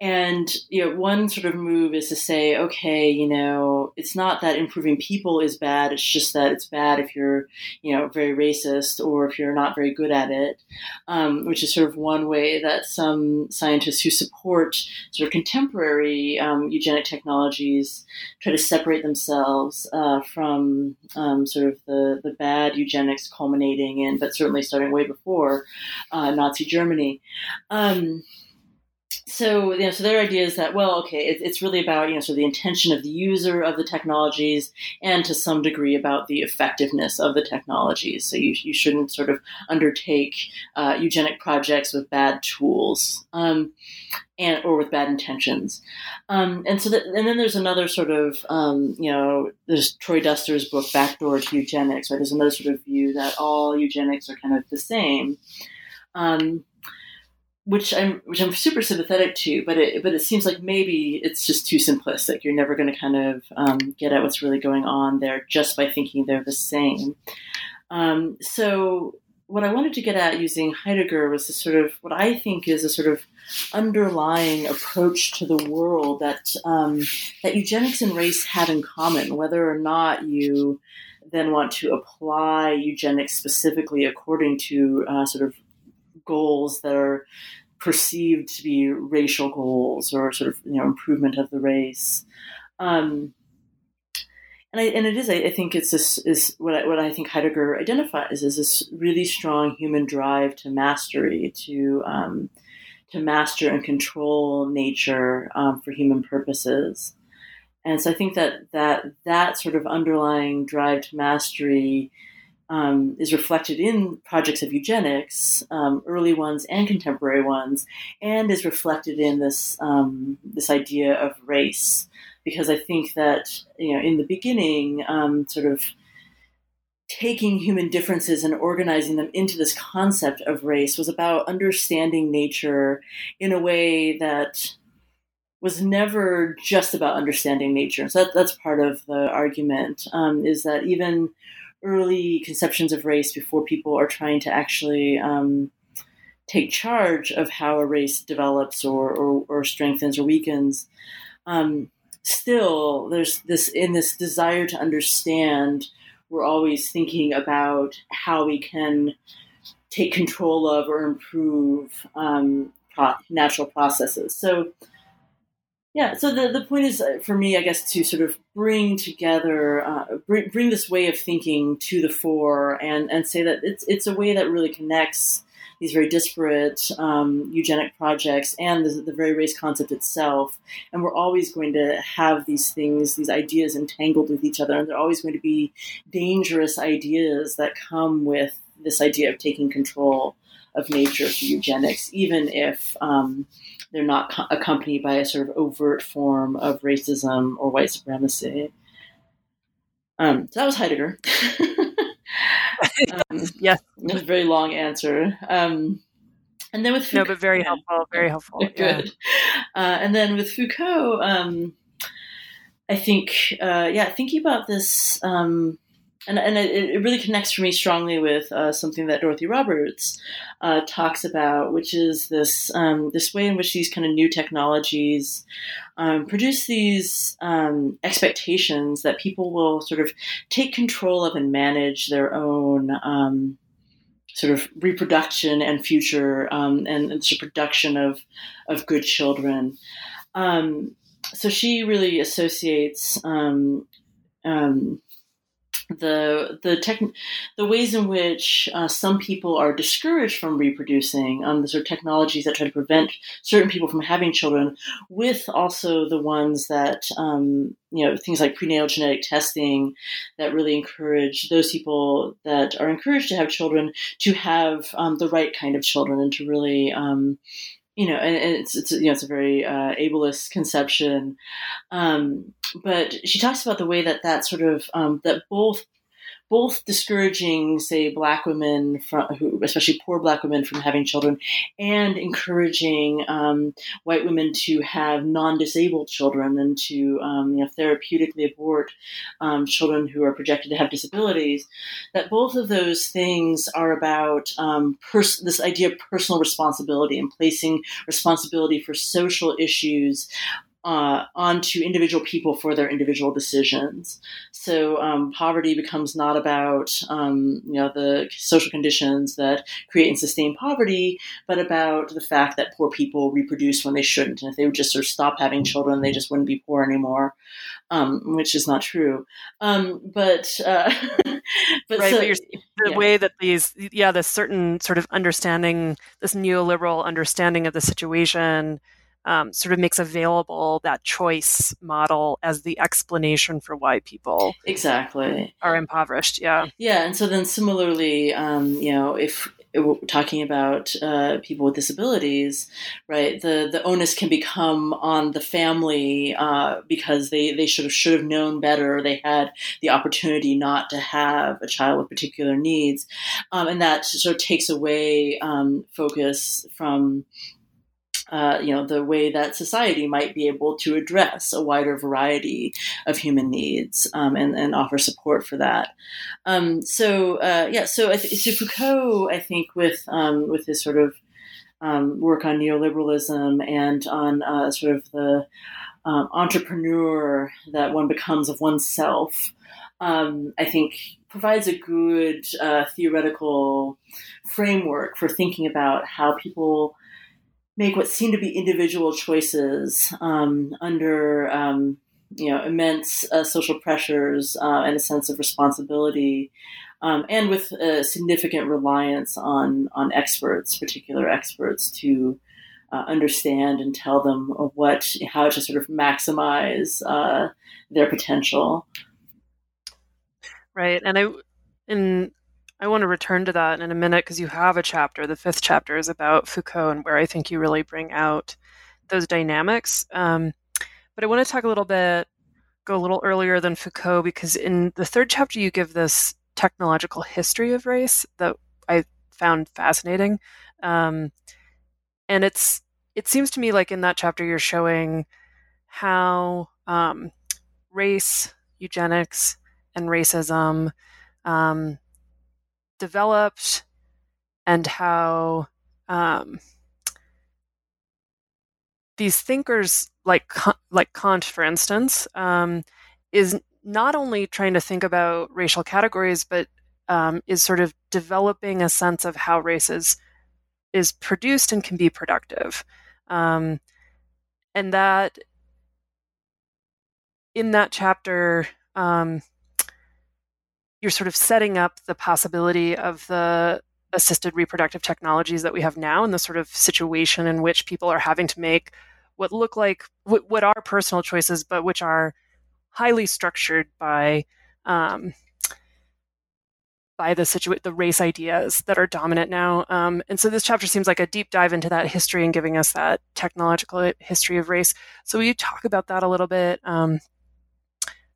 and you know, one sort of move is to say, okay, you know, it's not that improving people is bad. It's just that it's bad if you're, you know, very racist or if you're not very good at it. Um, which is sort of one way that some scientists who support sort of contemporary um, eugenic technologies try to separate themselves uh, from um, sort of the the bad eugenics culminating in, but certainly starting way before uh, Nazi Germany. So you know, so their idea is that well, okay, it, it's really about you know, sort of the intention of the user of the technologies, and to some degree about the effectiveness of the technologies. So you you shouldn't sort of undertake uh, eugenic projects with bad tools. Um, and or with bad intentions, um, and so that, and then there's another sort of um, you know there's Troy Duster's book Backdoor to Eugenics, right? There's another sort of view that all eugenics are kind of the same, um, which I'm which I'm super sympathetic to, but it but it seems like maybe it's just too simplistic. You're never going to kind of um, get at what's really going on there just by thinking they're the same. Um, so what I wanted to get at using Heidegger was this sort of what I think is a sort of underlying approach to the world that um, that eugenics and race have in common, whether or not you then want to apply eugenics specifically according to uh, sort of goals that are perceived to be racial goals or sort of you know improvement of the race. Um, and, I, and it is, I, I think it's this is what I, what I think Heidegger identifies as this really strong human drive to mastery, to um, to master and control nature um, for human purposes. And so I think that that that sort of underlying drive to mastery um, is reflected in projects of eugenics, um, early ones and contemporary ones, and is reflected in this um, this idea of race. Because I think that you know, in the beginning, um, sort of taking human differences and organizing them into this concept of race was about understanding nature in a way that was never just about understanding nature. So that, that's part of the argument um, is that even early conceptions of race before people are trying to actually um, take charge of how a race develops or, or, or strengthens or weakens, um, still there's this in this desire to understand we're always thinking about how we can take control of or improve um, natural processes. So, yeah, so the, the point is uh, for me, I guess, to sort of bring together, uh, bring, bring this way of thinking to the fore and, and say that it's, it's a way that really connects these very disparate um, eugenic projects and the, the, very race concept itself. And we're always going to have these things, these ideas entangled with each other, and they're always going to be dangerous ideas that come with this idea of taking control of nature through eugenics, even if um, they're not co- accompanied by a sort of overt form of racism or white supremacy. Um, so that was Heidegger. um, yes, it was a very long answer. Um, and then with Foucault, no, but very helpful, very helpful. Good. Yeah. Uh, and then with Foucault, um, I think, uh, yeah, thinking about this, um, and, and it, it, really connects for me strongly with uh, something that Dorothy Roberts uh, talks about, which is this um, this way in which these kind of new technologies um, produce these um, expectations that people will sort of take control of and manage their own um, sort of reproduction and future um, and, and the production of of good children. Um, so she really associates the the tech, the ways in which uh, some people are discouraged from reproducing, um, the sort of technologies that try to prevent certain people from having children, with also the ones that um, you know things like prenatal genetic testing that really encourage those people that are encouraged to have children to have um, the right kind of children and to really um, you know, and, and, it's, it's you know it's a very uh, ableist conception, um, but she talks about the way that that sort of um, that both both discouraging, say, black women from who, especially poor black women, from having children, and encouraging um, white women to have non-disabled children and to um, you know therapeutically abort um, children who are projected to have disabilities. That both of those things are about um, pers- this idea of personal responsibility and placing responsibility for social issues uh, onto individual people for their individual decisions. So um, poverty becomes not about um, you know the social conditions that create and sustain poverty, but about the fact that poor people reproduce when they shouldn't, and if they would just sort of stop having children, they just wouldn't be poor anymore, um, which is not true. Um, but uh, but right, so, but the yeah. way that these yeah, this certain sort of understanding, this neoliberal understanding of the situation um, sort of makes available that choice model as the explanation for why people exactly are impoverished. Yeah, yeah, and so then similarly, um, you know, if we're talking about uh, people with disabilities, right? The the onus can become on the family uh, because they they should have should have known better. They had the opportunity not to have a child with particular needs, um, and that sort of takes away um, focus from uh, you know, the way that society might be able to address a wider variety of human needs um, and, and offer support for that. Um, so, uh, yeah, so, th- so Foucault, I think, with um, with his sort of um, work on neoliberalism and on uh, sort of the um, entrepreneur that one becomes of oneself, um, I think provides a good uh, theoretical framework for thinking about how people make what seem to be individual choices um, under um, you know immense uh, social pressures uh, and a sense of responsibility, um, and with a significant reliance on on experts, particular experts, to uh, understand and tell them what how to sort of maximize uh, their potential. Right, and I in I want to return to that in a minute because you have a chapter. The fifth chapter is about Foucault and where I think you really bring out those dynamics. Um, but I want to talk a little bit, go a little earlier than Foucault because in the third chapter you give this technological history of race that I found fascinating. Um, and it's it seems to me like in that chapter you're showing how um, race, eugenics, and racism um, developed and how um, these thinkers like like Kant, for instance, um, is not only trying to think about racial categories, but um, is sort of developing a sense of how race is, is produced and can be productive, um, and that in that chapter, um, you're sort of setting up the possibility of the assisted reproductive technologies that we have now and the sort of situation in which people are having to make what look like what, what are personal choices but which are highly structured by um, by the situa- the race ideas that are dominant now um, and so this chapter seems like a deep dive into that history and giving us that technological history of race so will you talk about that a little bit um,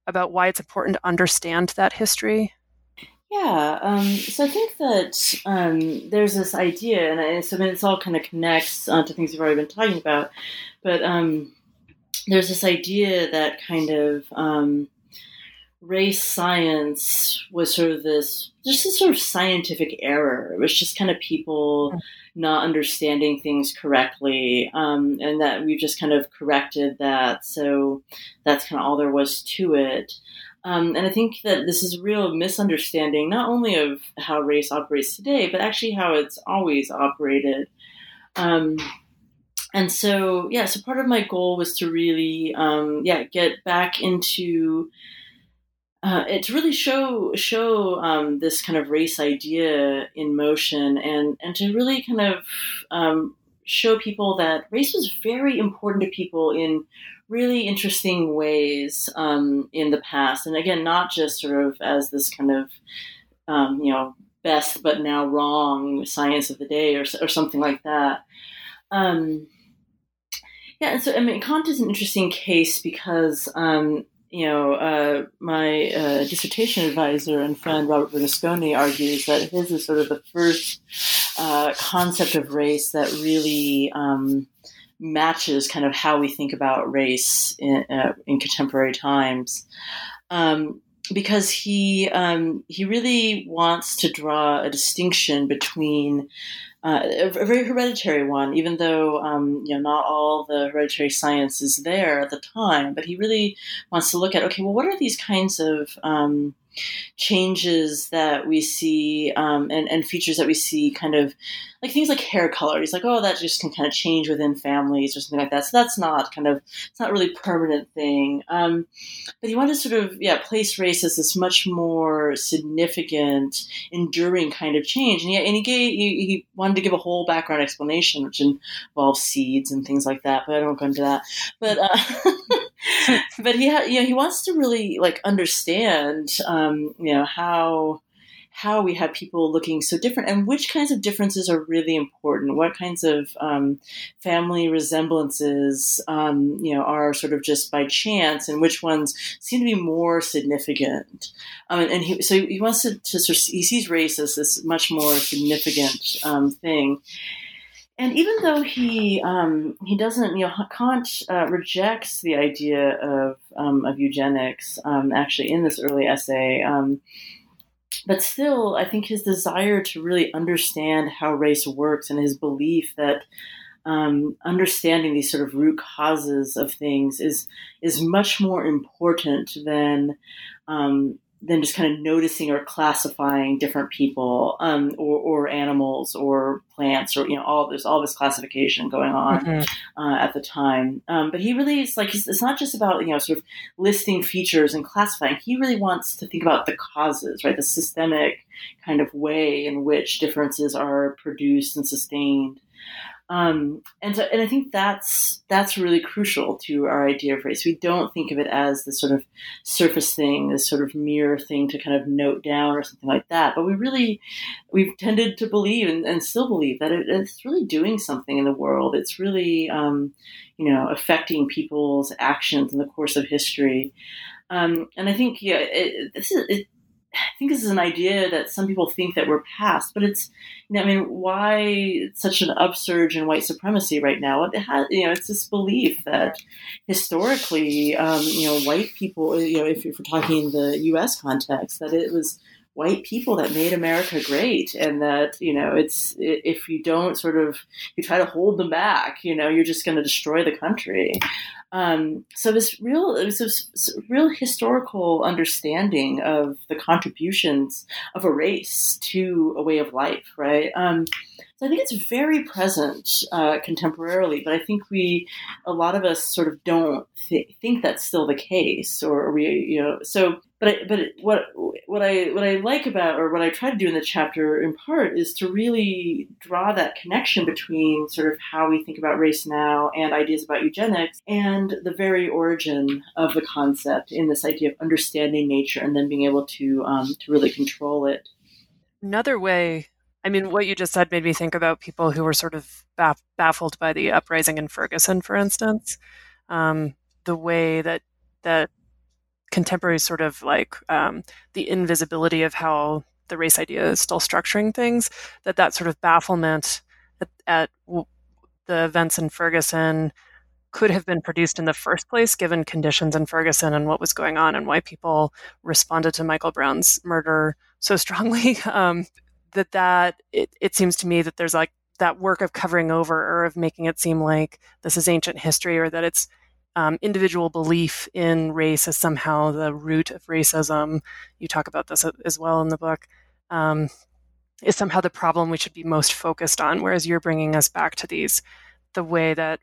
about why it's important to understand that history? Yeah, um, so I think that um, there's this idea, and I, so I mean, it's all kind of connects uh, to things we've already been talking about, but um, there's this idea that kind of um, race science was sort of this, just this sort of scientific error. It was just kind of people mm. not understanding things correctly, um, and that we've just kind of corrected that. So that's kind of all there was to it. Um, and I think that this is a real misunderstanding, not only of how race operates today, but actually how it's always operated. Um, and so, yeah, so part of my goal was to really, um, yeah, get back into uh, it to really show show um, this kind of race idea in motion, and and to really kind of um, show people that race was very important to people in really interesting ways um, in the past, and again, not just sort of as this kind of um, you know best but now wrong science of the day or or something like that. Um, yeah, and so I mean, Kant is an interesting case because um, you know, uh, my uh, dissertation advisor and friend Robert Bernasconi argues that his is sort of the first uh, concept of race that really um, matches kind of how we think about race in, uh, in contemporary times. Um, because he um, he really wants to draw a distinction between uh, a, very hereditary one, even though um, you know not all the hereditary science is there at the time. But he really wants to look at okay, well, what are these kinds of um, changes that we see um, and, and features that we see kind of like things like hair color. He's like, oh, that just can kind of change within families or something like that. So that's not kind of, it's not really permanent thing. Um, but he wanted to sort of, yeah, place race as this much more significant, enduring kind of change. And, he, and he, gave, he, he wanted to give a whole background explanation, which involves seeds and things like that. But I don't go into that. But uh, but he ha- you know he wants to really like understand um, you know how how we have people looking so different and which kinds of differences are really important. What kinds of um, family resemblances um, you know are sort of just by chance and which ones seem to be more significant. Um, and he, so he wants to, to sort of, he sees race as this much more significant um, thing and even though he um, he doesn't, you know, Kant uh, rejects the idea of um, of eugenics. Um, actually, in this early essay, um, but still, I think his desire to really understand how race works and his belief that um, understanding these sort of root causes of things is is much more important than um, than just kind of noticing or classifying different people um, or, or, animals or plants or you know all there's all this classification going on mm-hmm. uh, at the time. Um, but he really is like it's not just about you know sort of listing features and classifying. He really wants to think about the causes right? The systemic kind of way in which differences are produced and sustained um, and so, and I think that's that's really crucial to our idea of race. We don't think of it as this sort of surface thing, this sort of mere thing to kind of note down or something like that. But we really, we've tended to believe and, and still believe that it, it's really doing something in the world. It's really, um, you know, affecting people's actions in the course of history. Um, and I think, yeah, it, this is. It, I think this is an idea that some people think that we're past, but it's, you know, I mean, why such an upsurge in white supremacy right now? It has, you know, it's this belief that historically, um, you know, white people, you know, if, if we're talking in the U.S. context, that it was white people that made America great, and that you know it's if you don't sort of you try to hold them back, you know, you're just going to destroy the country. Um, so this real, it was this real historical understanding of the contributions of a race to a way of life, right? Um, so I think it's very present uh, contemporarily, but I think we, a lot of us, sort of don't th- think that's still the case, or we, you know, so. But I, but what what I what I like about, or what I try to do in the chapter, in part, is to really draw that connection between sort of how we think about race now and ideas about eugenics, and the very origin of the concept in this idea of understanding nature and then being able to um, to really control it. Another way I mean, what you just said made me think about people who were sort of baff- baffled by the uprising in Ferguson, for instance. Um, the way that that contemporary sort of like um, the invisibility of how the race idea is still structuring things. That that sort of bafflement at, at the events in Ferguson could have been produced in the first place given conditions in Ferguson and what was going on and why people responded to Michael Brown's murder so strongly. Um, that that it, it seems to me that there's like that work of covering over or of making it seem like this is ancient history or that it's um, individual belief in race as somehow the root of racism. You talk about this as well in the book. Um, is somehow the problem we should be most focused on, whereas you're bringing us back to these, the way that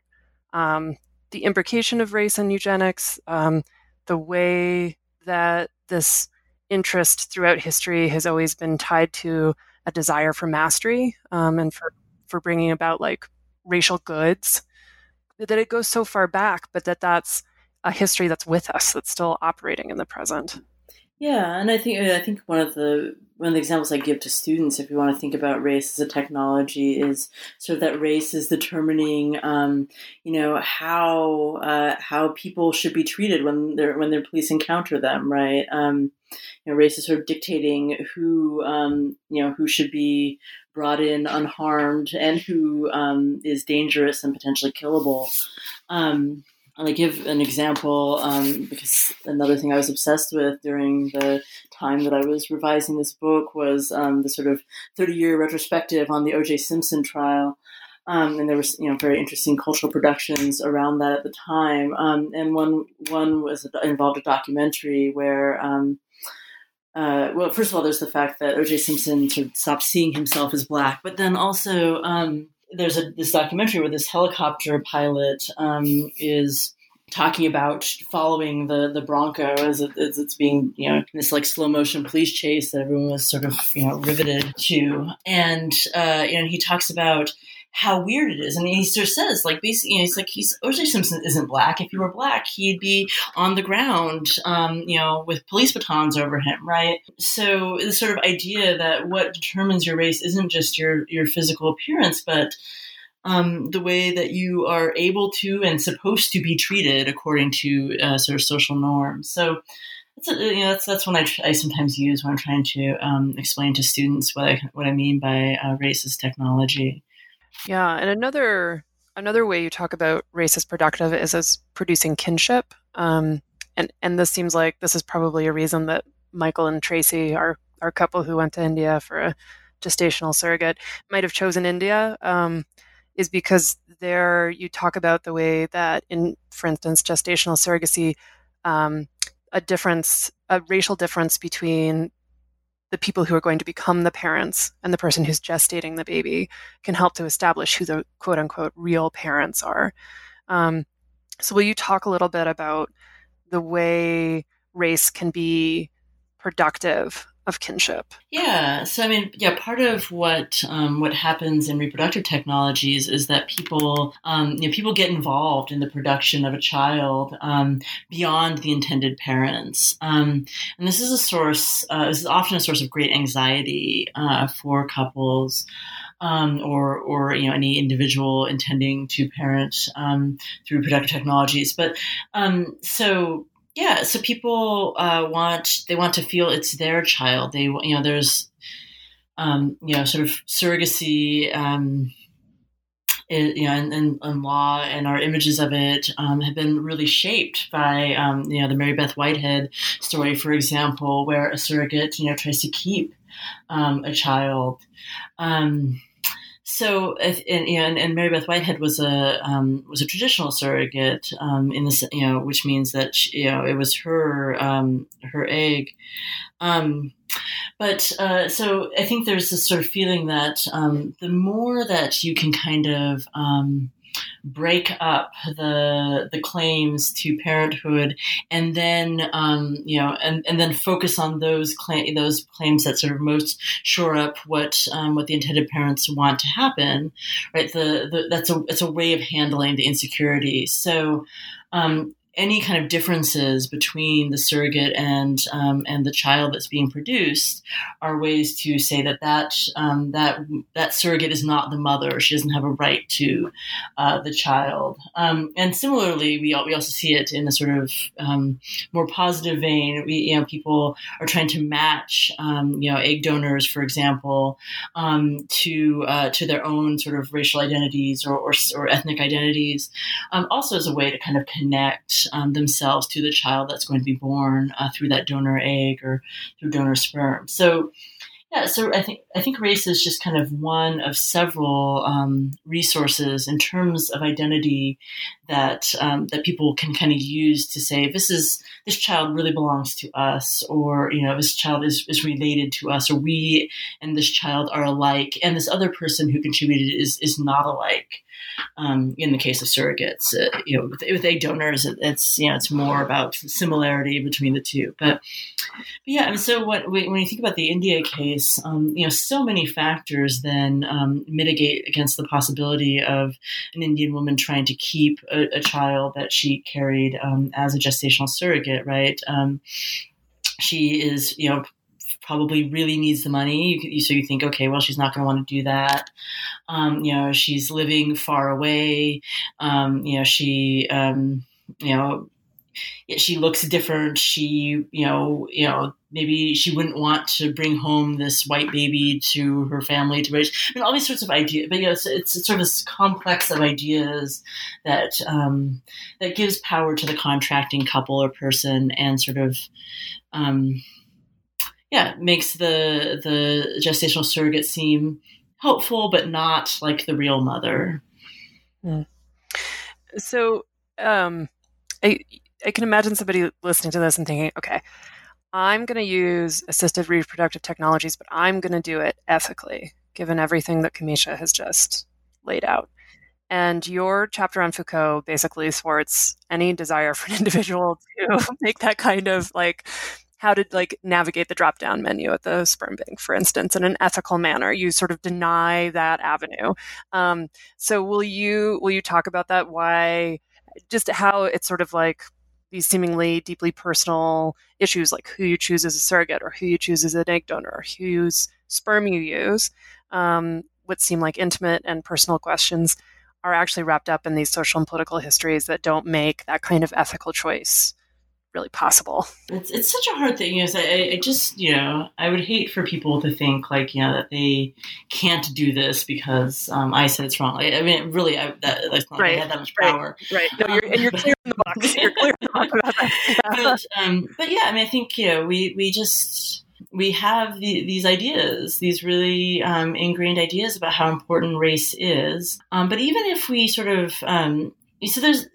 um, the imbrication of race and eugenics, um, the way that this interest throughout history has always been tied to a desire for mastery um, and for for bringing about like racial goods that it goes so far back but that that's a history that's with us that's still operating in the present yeah and i think i think one of the one of the examples I give to students, if you want to think about race as a technology, is sort of that race is determining, um, you know, how uh, how people should be treated when they're when their police encounter them, right? Um, you know, race is sort of dictating who um, you know who should be brought in unharmed and who um, is dangerous and potentially killable. Um, I'll give an example um, because another thing I was obsessed with during the time that I was revising this book was um, the sort of 30 year retrospective on the O.J. Simpson trial. Um, and there was, you know, very interesting cultural productions around that at the time. Um, and one one was involved a documentary where, um, uh, well, first of all, there's the fact that O.J. Simpson sort of stopped seeing himself as black, but then also um, there's a this documentary where this helicopter pilot um, is talking about following the the Bronco as, it, as it's being you know this like slow motion police chase that everyone was sort of you know riveted to, and uh, know he talks about how weird it is. And he sort of says, like, basically, you know, he's like, he's O.J. Simpson isn't black. If he were black, he'd be on the ground, um, you know, with police batons over him, right? So the sort of idea that what determines your race isn't just your your physical appearance, but um, the way that you are able to and supposed to be treated according to uh, sort of social norms. So that's a, you know that's that's one I, I sometimes use when I'm trying to um, explain to students what I what I mean by uh, race as technology. Yeah, and another another way you talk about race as productive is as producing kinship. Um, and and this seems like this is probably a reason that Michael and Tracy, our our couple who went to India for a gestational surrogate, might have chosen India. Um, is because there you talk about the way that in, for instance, gestational surrogacy, um, a difference, a racial difference between the people who are going to become the parents and the person who's gestating the baby can help to establish who the quote unquote real parents are. Um, so, will you talk a little bit about the way race can be productive of kinship. Yeah. So I mean, yeah, part of what um, what happens in reproductive technologies is that people um, you know people get involved in the production of a child um, beyond the intended parents, um, and this is a source. Uh, this is often a source of great anxiety uh, for couples. Um, or, or you know any individual intending to parent um, through reproductive technologies. But so yeah, so people uh, want they want to feel it's their child. They you know there's um, you know sort of surrogacy. Um, it, you know, and, and, law and our images of it um, have been really shaped by, um, you know, the Mary Beth Whitehead story, for example, where a surrogate, you know, tries to keep um, a child. Um, so, and, and, Mary Beth Whitehead was a um, was a traditional surrogate um, in this, you know, which means that she, you know it was her um, her egg. Um, but uh, so I think there's this sort of feeling that um, the more that you can kind of um, break up the the claims to parenthood and then um, you know and, and then focus on those claim those claims that sort of most shore up what um, what the intended parents want to happen right? The, the that's a it's a way of handling the insecurity so um, any kind of differences between the surrogate and um, and the child that's being produced are ways to say that that um, that that surrogate is not the mother. She doesn't have a right to uh, the child. Um, and similarly, we we also see it in a sort of um, more positive vein. We you know people are trying to match um, you know egg donors, for example, um, to uh, to their own sort of racial identities or or, or ethnic identities, also as a way to kind of connect um, themselves to the child that's going to be born uh, through that donor egg or through donor sperm. So, yeah, so I think I think race is just kind of one of several um, resources in terms of identity that um, that people can kind of use to say this is this child really belongs to us, or you know this child is is related to us, or we and this child are alike, and this other person who contributed is is not alike. Um, in the case of surrogates, uh, you know, with, with donors, it, it's you know it's more about similarity between the two. But yeah, and so what, when you think about the India case, um, you know, so many factors then um, mitigate against the possibility of an Indian woman trying to keep a, a child that she carried um, as a gestational surrogate, right? Um, she is, you know, probably really needs the money. You, so you think, okay, well, she's not going to want to do that. Um, you know, she's living far away. Um, you know, she, um, you know, she looks different. She, you know, you know, maybe she wouldn't want to bring home this white baby to her family to raise. I mean, all these sorts of ideas. But you know, it's, it's sort of this complex of ideas that um, that gives power to the contracting couple or person, and sort of um, yeah, makes the the gestational surrogate seem helpful, but not like the real mother. Mm. So, um, I I can imagine somebody listening to this and thinking, okay, I'm going to use assisted reproductive technologies, but I'm going to do it ethically, given everything that Camisha has just laid out. And your chapter on Foucault basically thwarts any desire for an individual to make that kind of like how to like navigate the drop down menu at the sperm bank, for instance, in an ethical manner. You sort of deny that avenue. Um, so will you will you talk about that? Why just how it's sort of like these seemingly deeply personal issues like who you choose as a surrogate or who you choose as an egg donor or whose sperm you use, um, what seem like intimate and personal questions are actually wrapped up in these social and political histories that don't make that kind of ethical choice really possible. It's, it's such a hard thing. You know, I, I just, you know, I would hate for people to think like, you know, that they can't do this because um, I said it's wrong. I, I mean, really, I, that, that's not, right. I had that much power. Right. right. No, you're, and you're clear in the box. You're clear in the box about that. but, um, but yeah, I mean, I think, you know, we, we just, we have the, these ideas, these really um, ingrained ideas about how important race is. Um, but even if we sort of, um, so there's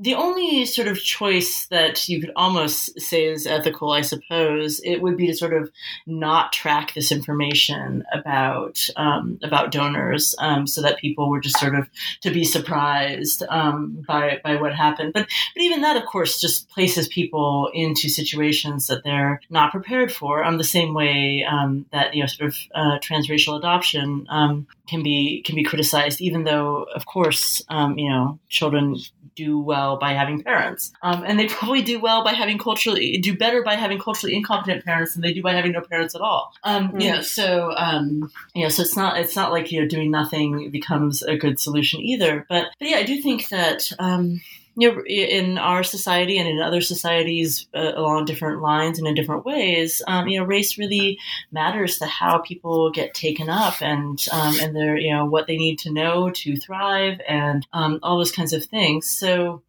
the only sort of choice that you could almost say is ethical, I suppose, it would be to sort of not track this information about um, about donors, um, so that people were just sort of to be surprised um, by by what happened. But but even that, of course, just places people into situations that they're not prepared for. Um, the same way um, that you know, sort of uh, transracial adoption um, can be can be criticized, even though, of course, um, you know, children do well by having parents, um, and they probably do well by having culturally do better by having culturally incompetent parents than they do by having no parents at all. Um, mm-hmm. You know, so um, you know, so it's not it's not like you know doing nothing becomes a good solution either. But but yeah, I do think that um, you know, in our society and in other societies uh, along different lines and in different ways, um, you know, race really matters to how people get taken up and um, and their you know what they need to know to thrive and um, all those kinds of things. So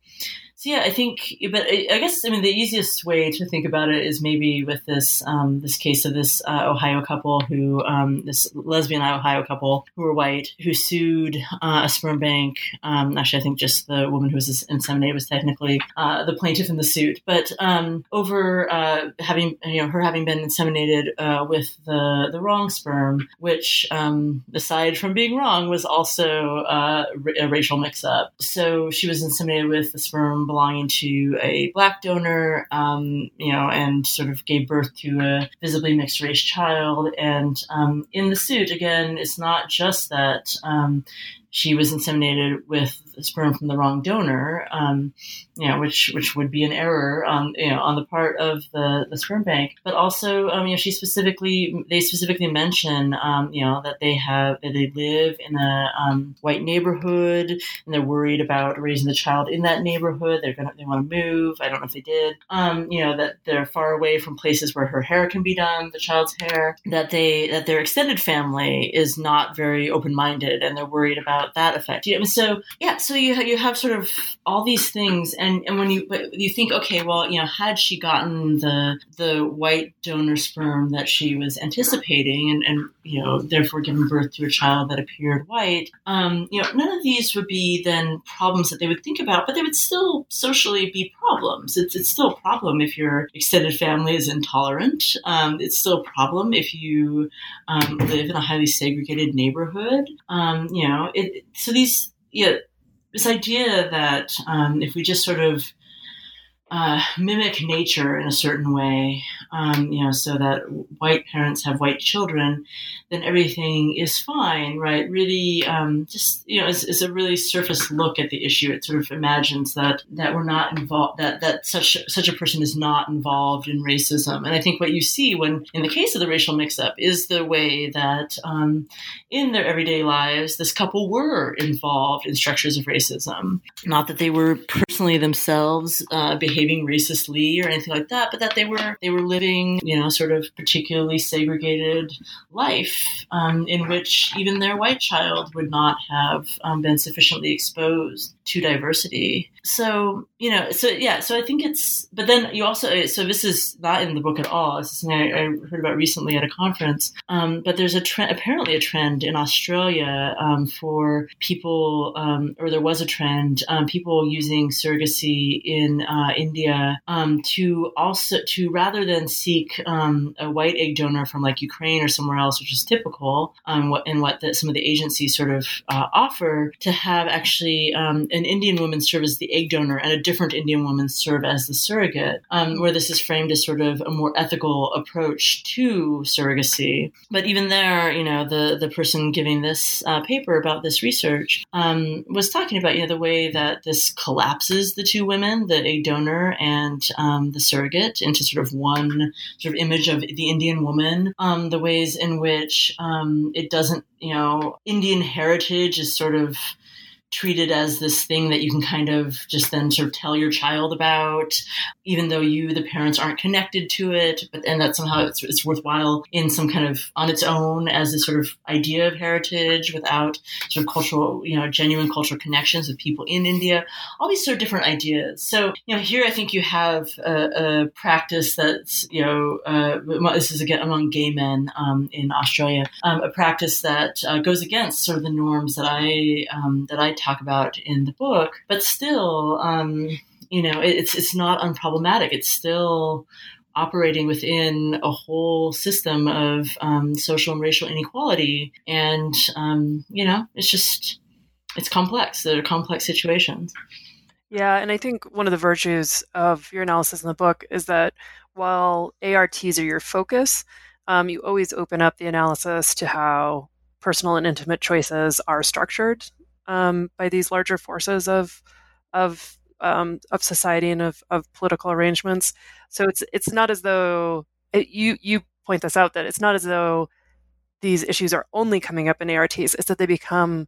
so yeah, I think, but I guess I mean the easiest way to think about it is maybe with this um, this case of this uh, Ohio couple who um, this lesbian Ohio couple who were white who sued uh, a sperm bank. Um, actually, I think just the woman who was inseminated was technically uh, the plaintiff in the suit, but um, over uh, having you know her having been inseminated uh, with the the wrong sperm, which um, aside from being wrong was also uh, a racial mix up. So she was inseminated with the sperm belonging to a black donor, um, you know, and sort of gave birth to a visibly mixed race child. And um, in the suit, again, it's not just that um, she was inseminated with sperm from the wrong donor, um, you know, which which would be an error on you know on the part of the, the sperm bank. But also, um, you know, she specifically they specifically mention um, you know that they have that they live in a um, white neighborhood and they're worried about raising the child in that neighborhood. They're gonna they want to move. I don't know if they did. Um, you know that they're far away from places where her hair can be done, the child's hair. That they that their extended family is not very open minded and they're worried about about that effect. Yeah, so yeah, so you you have sort of all these things, and and when you you think, okay, well, you know, had she gotten the the white donor sperm that she was anticipating, and and you know, therefore given birth to a child that appeared white, um, you know, none of these would be then problems that they would think about, but they would still socially be problems. It's it's still a problem if your extended family is intolerant. Um, it's still a problem if you um, live in a highly segregated neighborhood. Um, you know, it, so these yeah this idea that um, if we just sort of uh, mimic nature in a certain way, um, you know, so that white parents have white children, then everything is fine, right? Really, um, just you know, is, is a really surface look at the issue. It sort of imagines that that we're not involved, that that such such a person is not involved in racism. And I think what you see when, in the case of the racial mix-up, is the way that um, in their everyday lives, this couple were involved in structures of racism. Not that they were personally themselves uh, behaving behaving racistly or anything like that, but that they were they were living, you know, sort of particularly segregated life um, in which even their white child would not have um, been sufficiently exposed to diversity. So you know, so yeah, so I think it's. But then you also, so this is not in the book at all. It's something I, I heard about recently at a conference. Um, but there's a trend, apparently a trend in Australia um, for people, um, or there was a trend, um, people using surrogacy in uh, India um, to also to rather than seek um, a white egg donor from like Ukraine or somewhere else, which is typical, what and what the, some of the agencies sort of uh, offer, to have actually an Indian woman serve as the egg donor and a different Indian woman serve as the surrogate, um, where this is framed as sort of a more ethical approach to surrogacy. But even there, you know, the the person giving this uh, paper about this research um, was talking about you know the way that this collapses the two women, the egg donor and um, the surrogate, into sort of one sort of image of the Indian woman. Um, the ways in which um, it doesn't, you know, Indian heritage is sort of treated as this thing that you can kind of just then sort of tell your child about, even though you, the parents, aren't connected to it. But then that somehow it's, it's worthwhile in some kind of on its own as a sort of idea of heritage without sort of cultural, you know, genuine cultural connections with people in India. All these sort of different ideas. So, you know, here I think you have a, a practice that's, you know, uh, this is again among gay men um, in Australia, um, a practice that uh, goes against sort of the norms that I um, that I talk about in the book, but still, um, you know, it's it's not unproblematic. It's still operating within a whole system of um, social and racial inequality, and um, you know, it's just it's complex. They're complex situations. Yeah, and I think one of the virtues of your analysis in the book is that while ARTs are your focus, um, you always open up the analysis to how personal and intimate choices are structured um, by these larger forces of of um, of society and of, of political arrangements. So it's it's not as though it, you you point this out that it's not as though these issues are only coming up in ARTs. It's that they become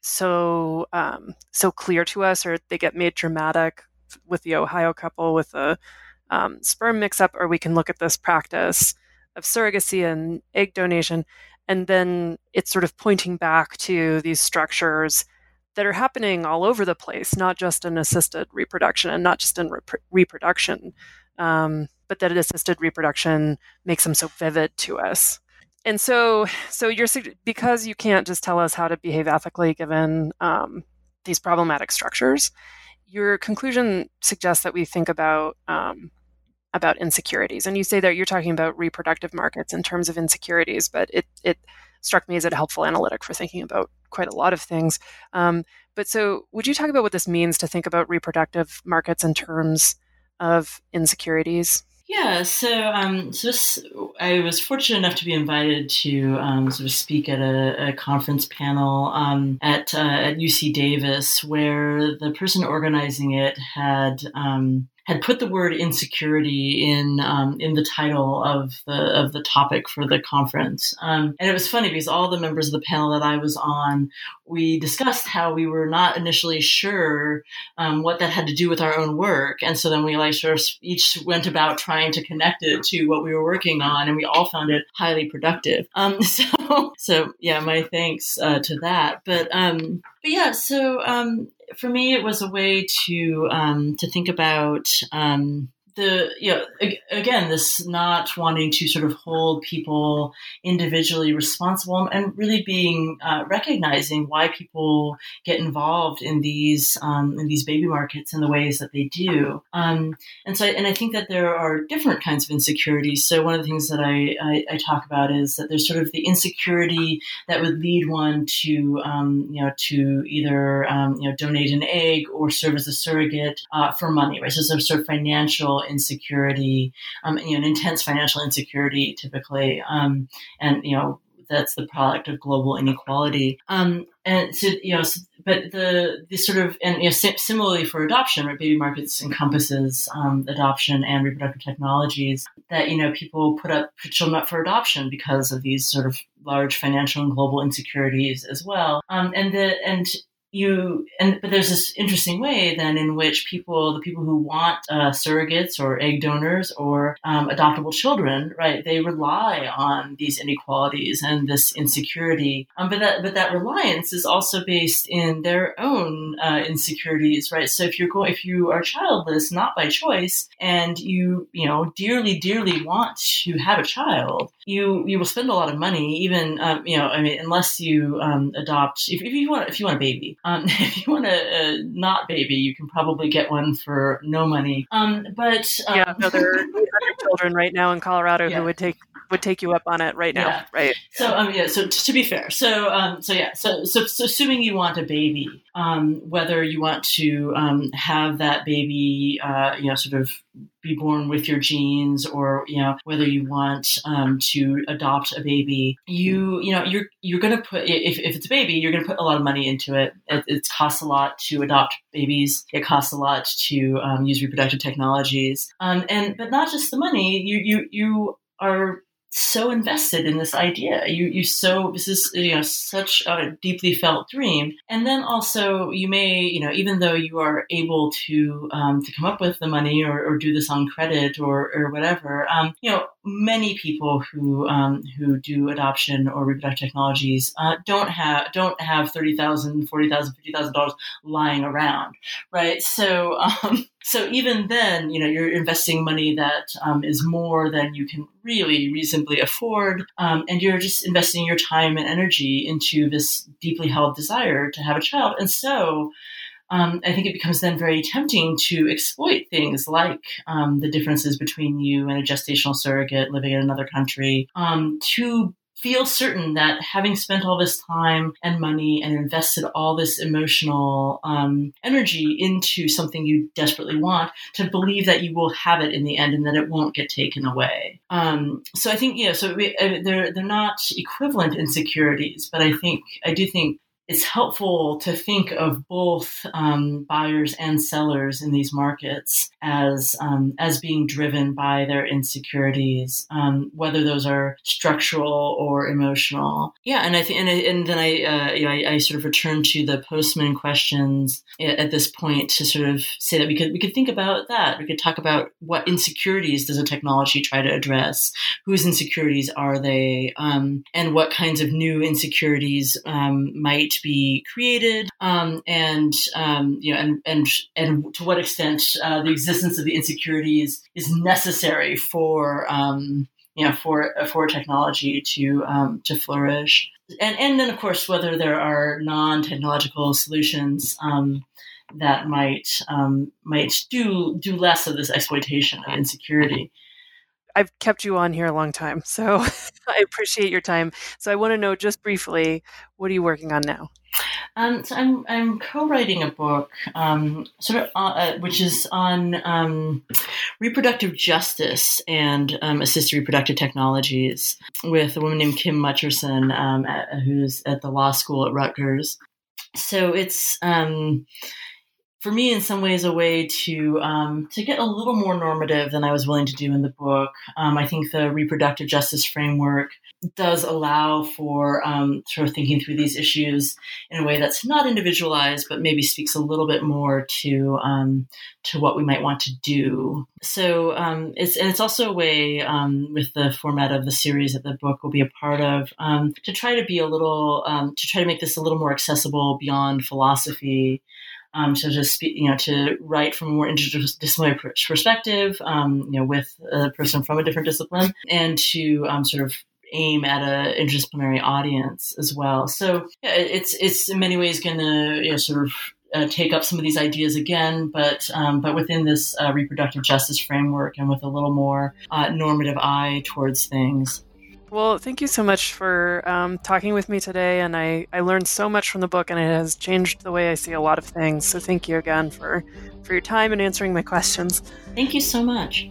so um, so clear to us, or they get made dramatic with the Ohio couple with the um, sperm mix-up, or we can look at this practice of surrogacy and egg donation and then it's sort of pointing back to these structures that are happening all over the place, not just in assisted reproduction and not just in rep- reproduction, um, but that assisted reproduction makes them so vivid to us. And so, so you're because you can't just tell us how to behave ethically given um, these problematic structures. Your conclusion suggests that we think about um, about insecurities. And you say that you're talking about reproductive markets in terms of insecurities, but it, it struck me as a helpful analytic for thinking about quite a lot of things. Um, but so, would you talk about what this means to think about reproductive markets in terms of insecurities? Yeah, so um, so this, I was fortunate enough to be invited to um, sort of speak at a, a conference panel um, at uh, at UC Davis, where the person organizing it had um, had put the word insecurity in um, in the title of the of the topic for the conference. Um, and it was funny because all the members of the panel that I was on, we discussed how we were not initially sure um, what that had to do with our own work, and so then we like sort of each went about trying to connect it to what we were working on, and we all found it highly productive. Um, so so yeah, my thanks uh, to that. But um, but yeah, so um, for me, it was a way to um, to think about um, the you know again this not wanting to sort of hold people individually responsible and really being uh, recognizing why people get involved in these um, in these baby markets in the ways that they do. Um, and so and I think that there are different kinds of insecurities. So one of the things that I, I, I talk about is that there's sort of the insecurity that would lead one to um, you know to either um, you know donate an egg or serve as a surrogate uh, for money right? So sort of financial insecurity, um, you know, an intense financial insecurity typically, um, and you know that's the product of global inequality. Um, and so, you know, but the the sort of and you know, similarly for adoption, right? Baby markets encompasses um, adoption and reproductive technologies. That you know, people put up children up for adoption because of these sort of large financial and global insecurities as well. Um, and the and you and but there's this interesting way then in which people the people who want uh, surrogates or egg donors or um, adoptable children right they rely on these inequalities and this insecurity. Um, but that but that reliance is also based in their own uh, insecurities right? So if you're going if you are childless not by choice and you you know dearly dearly want to have a child you you will spend a lot of money even um, you know I mean unless you um, adopt if, if you want if you want a baby um, if you want a, a, not baby, you can probably get one for no money. Um, but um, yeah, no, there are other children right now in Colorado yeah. who would take would take you up on it right now, yeah. right? So um, yeah. So t- to be fair, so um, so yeah, so, so, so assuming you want a baby, um, whether you want to um, have that baby, uh, you know, sort of be born with your genes or you know whether you want um, to adopt a baby you you know you're you're to put if, if it's a baby you're to put a lot of money into it. it it costs a lot to adopt babies. It costs a lot to um, use reproductive technologies. Um, and but not just the money. You you you are so invested in this idea. You you so this is you know such a deeply felt dream, and then also you may you know even though you are able to um, to come up with the money or, or do this on credit or or whatever, um, you know many people who um, who do adoption or reproductive technologies uh, don't have don't have thirty thousand, forty thousand, fifty thousand dollars lying around, right? So. Um, so even then, you know, you're investing money that um, is more than you can really reasonably afford, um, and you're just investing your time and energy into this deeply held desire to have a child. And so, um, I think it becomes then very tempting to exploit things like um, the differences between you and a gestational surrogate living in another country um, to feel certain that having spent all this time and money and invested all this emotional um, energy into something you desperately want, to believe that you will have it in the end and that it won't get taken away. Um, so I think, yeah, so we, uh, they're they're not equivalent insecurities, but I think I do think it's helpful to think of both um, buyers and sellers in these markets as um, as being driven by their insecurities, um, whether those are structural or emotional. Yeah, and I think and, and then I, uh, you know, I, I sort of return to the Postman questions at this point to sort of say that we could we could think about that. We could talk about what insecurities does a technology try to address, whose insecurities are they, um, and what kinds of new insecurities um, be created, um, and um, you know, and and and to what extent uh, the existence of the insecurities is necessary for um, you know for for technology to um, to flourish, and and then of course whether there are non technological solutions. Um, that might um, might do do less of this exploitation of insecurity. I've kept you on here a long time, so I appreciate your time. So I want to know just briefly, what are you working on now? Um, so I'm I'm co-writing a book, um, sort of, uh, uh, which is on um, reproductive justice and um, assisted reproductive technologies, with a woman named Kim Mutcherson, um, at, who's at the law school at Rutgers. So it's um, for me in some ways a way to um, to get a little more normative than I was willing to do in the book. Um, I think the reproductive justice framework does allow for um, sort of thinking through these issues in a way that's not individualized, but maybe speaks a little bit more to um, to what we might want to do. So um, it's and it's also a way um, with the format of the series that the book will be a part of to try to be a little to try to make this a little more accessible beyond philosophy um, to just you know to write from a more interdisciplinary perspective, um, you know, with a person from a different discipline, and to um, sort of aim at an interdisciplinary audience as well. So yeah, it's it's in many ways going to you know, sort of uh, take up some of these ideas again, but um, but within this uh, reproductive justice framework and with a little more uh, normative eye towards things. Well, thank you so much for um, talking with me today. And I, I learned so much from the book, and it has changed the way I see a lot of things. So thank you again for, for your time and answering my questions. Thank you so much.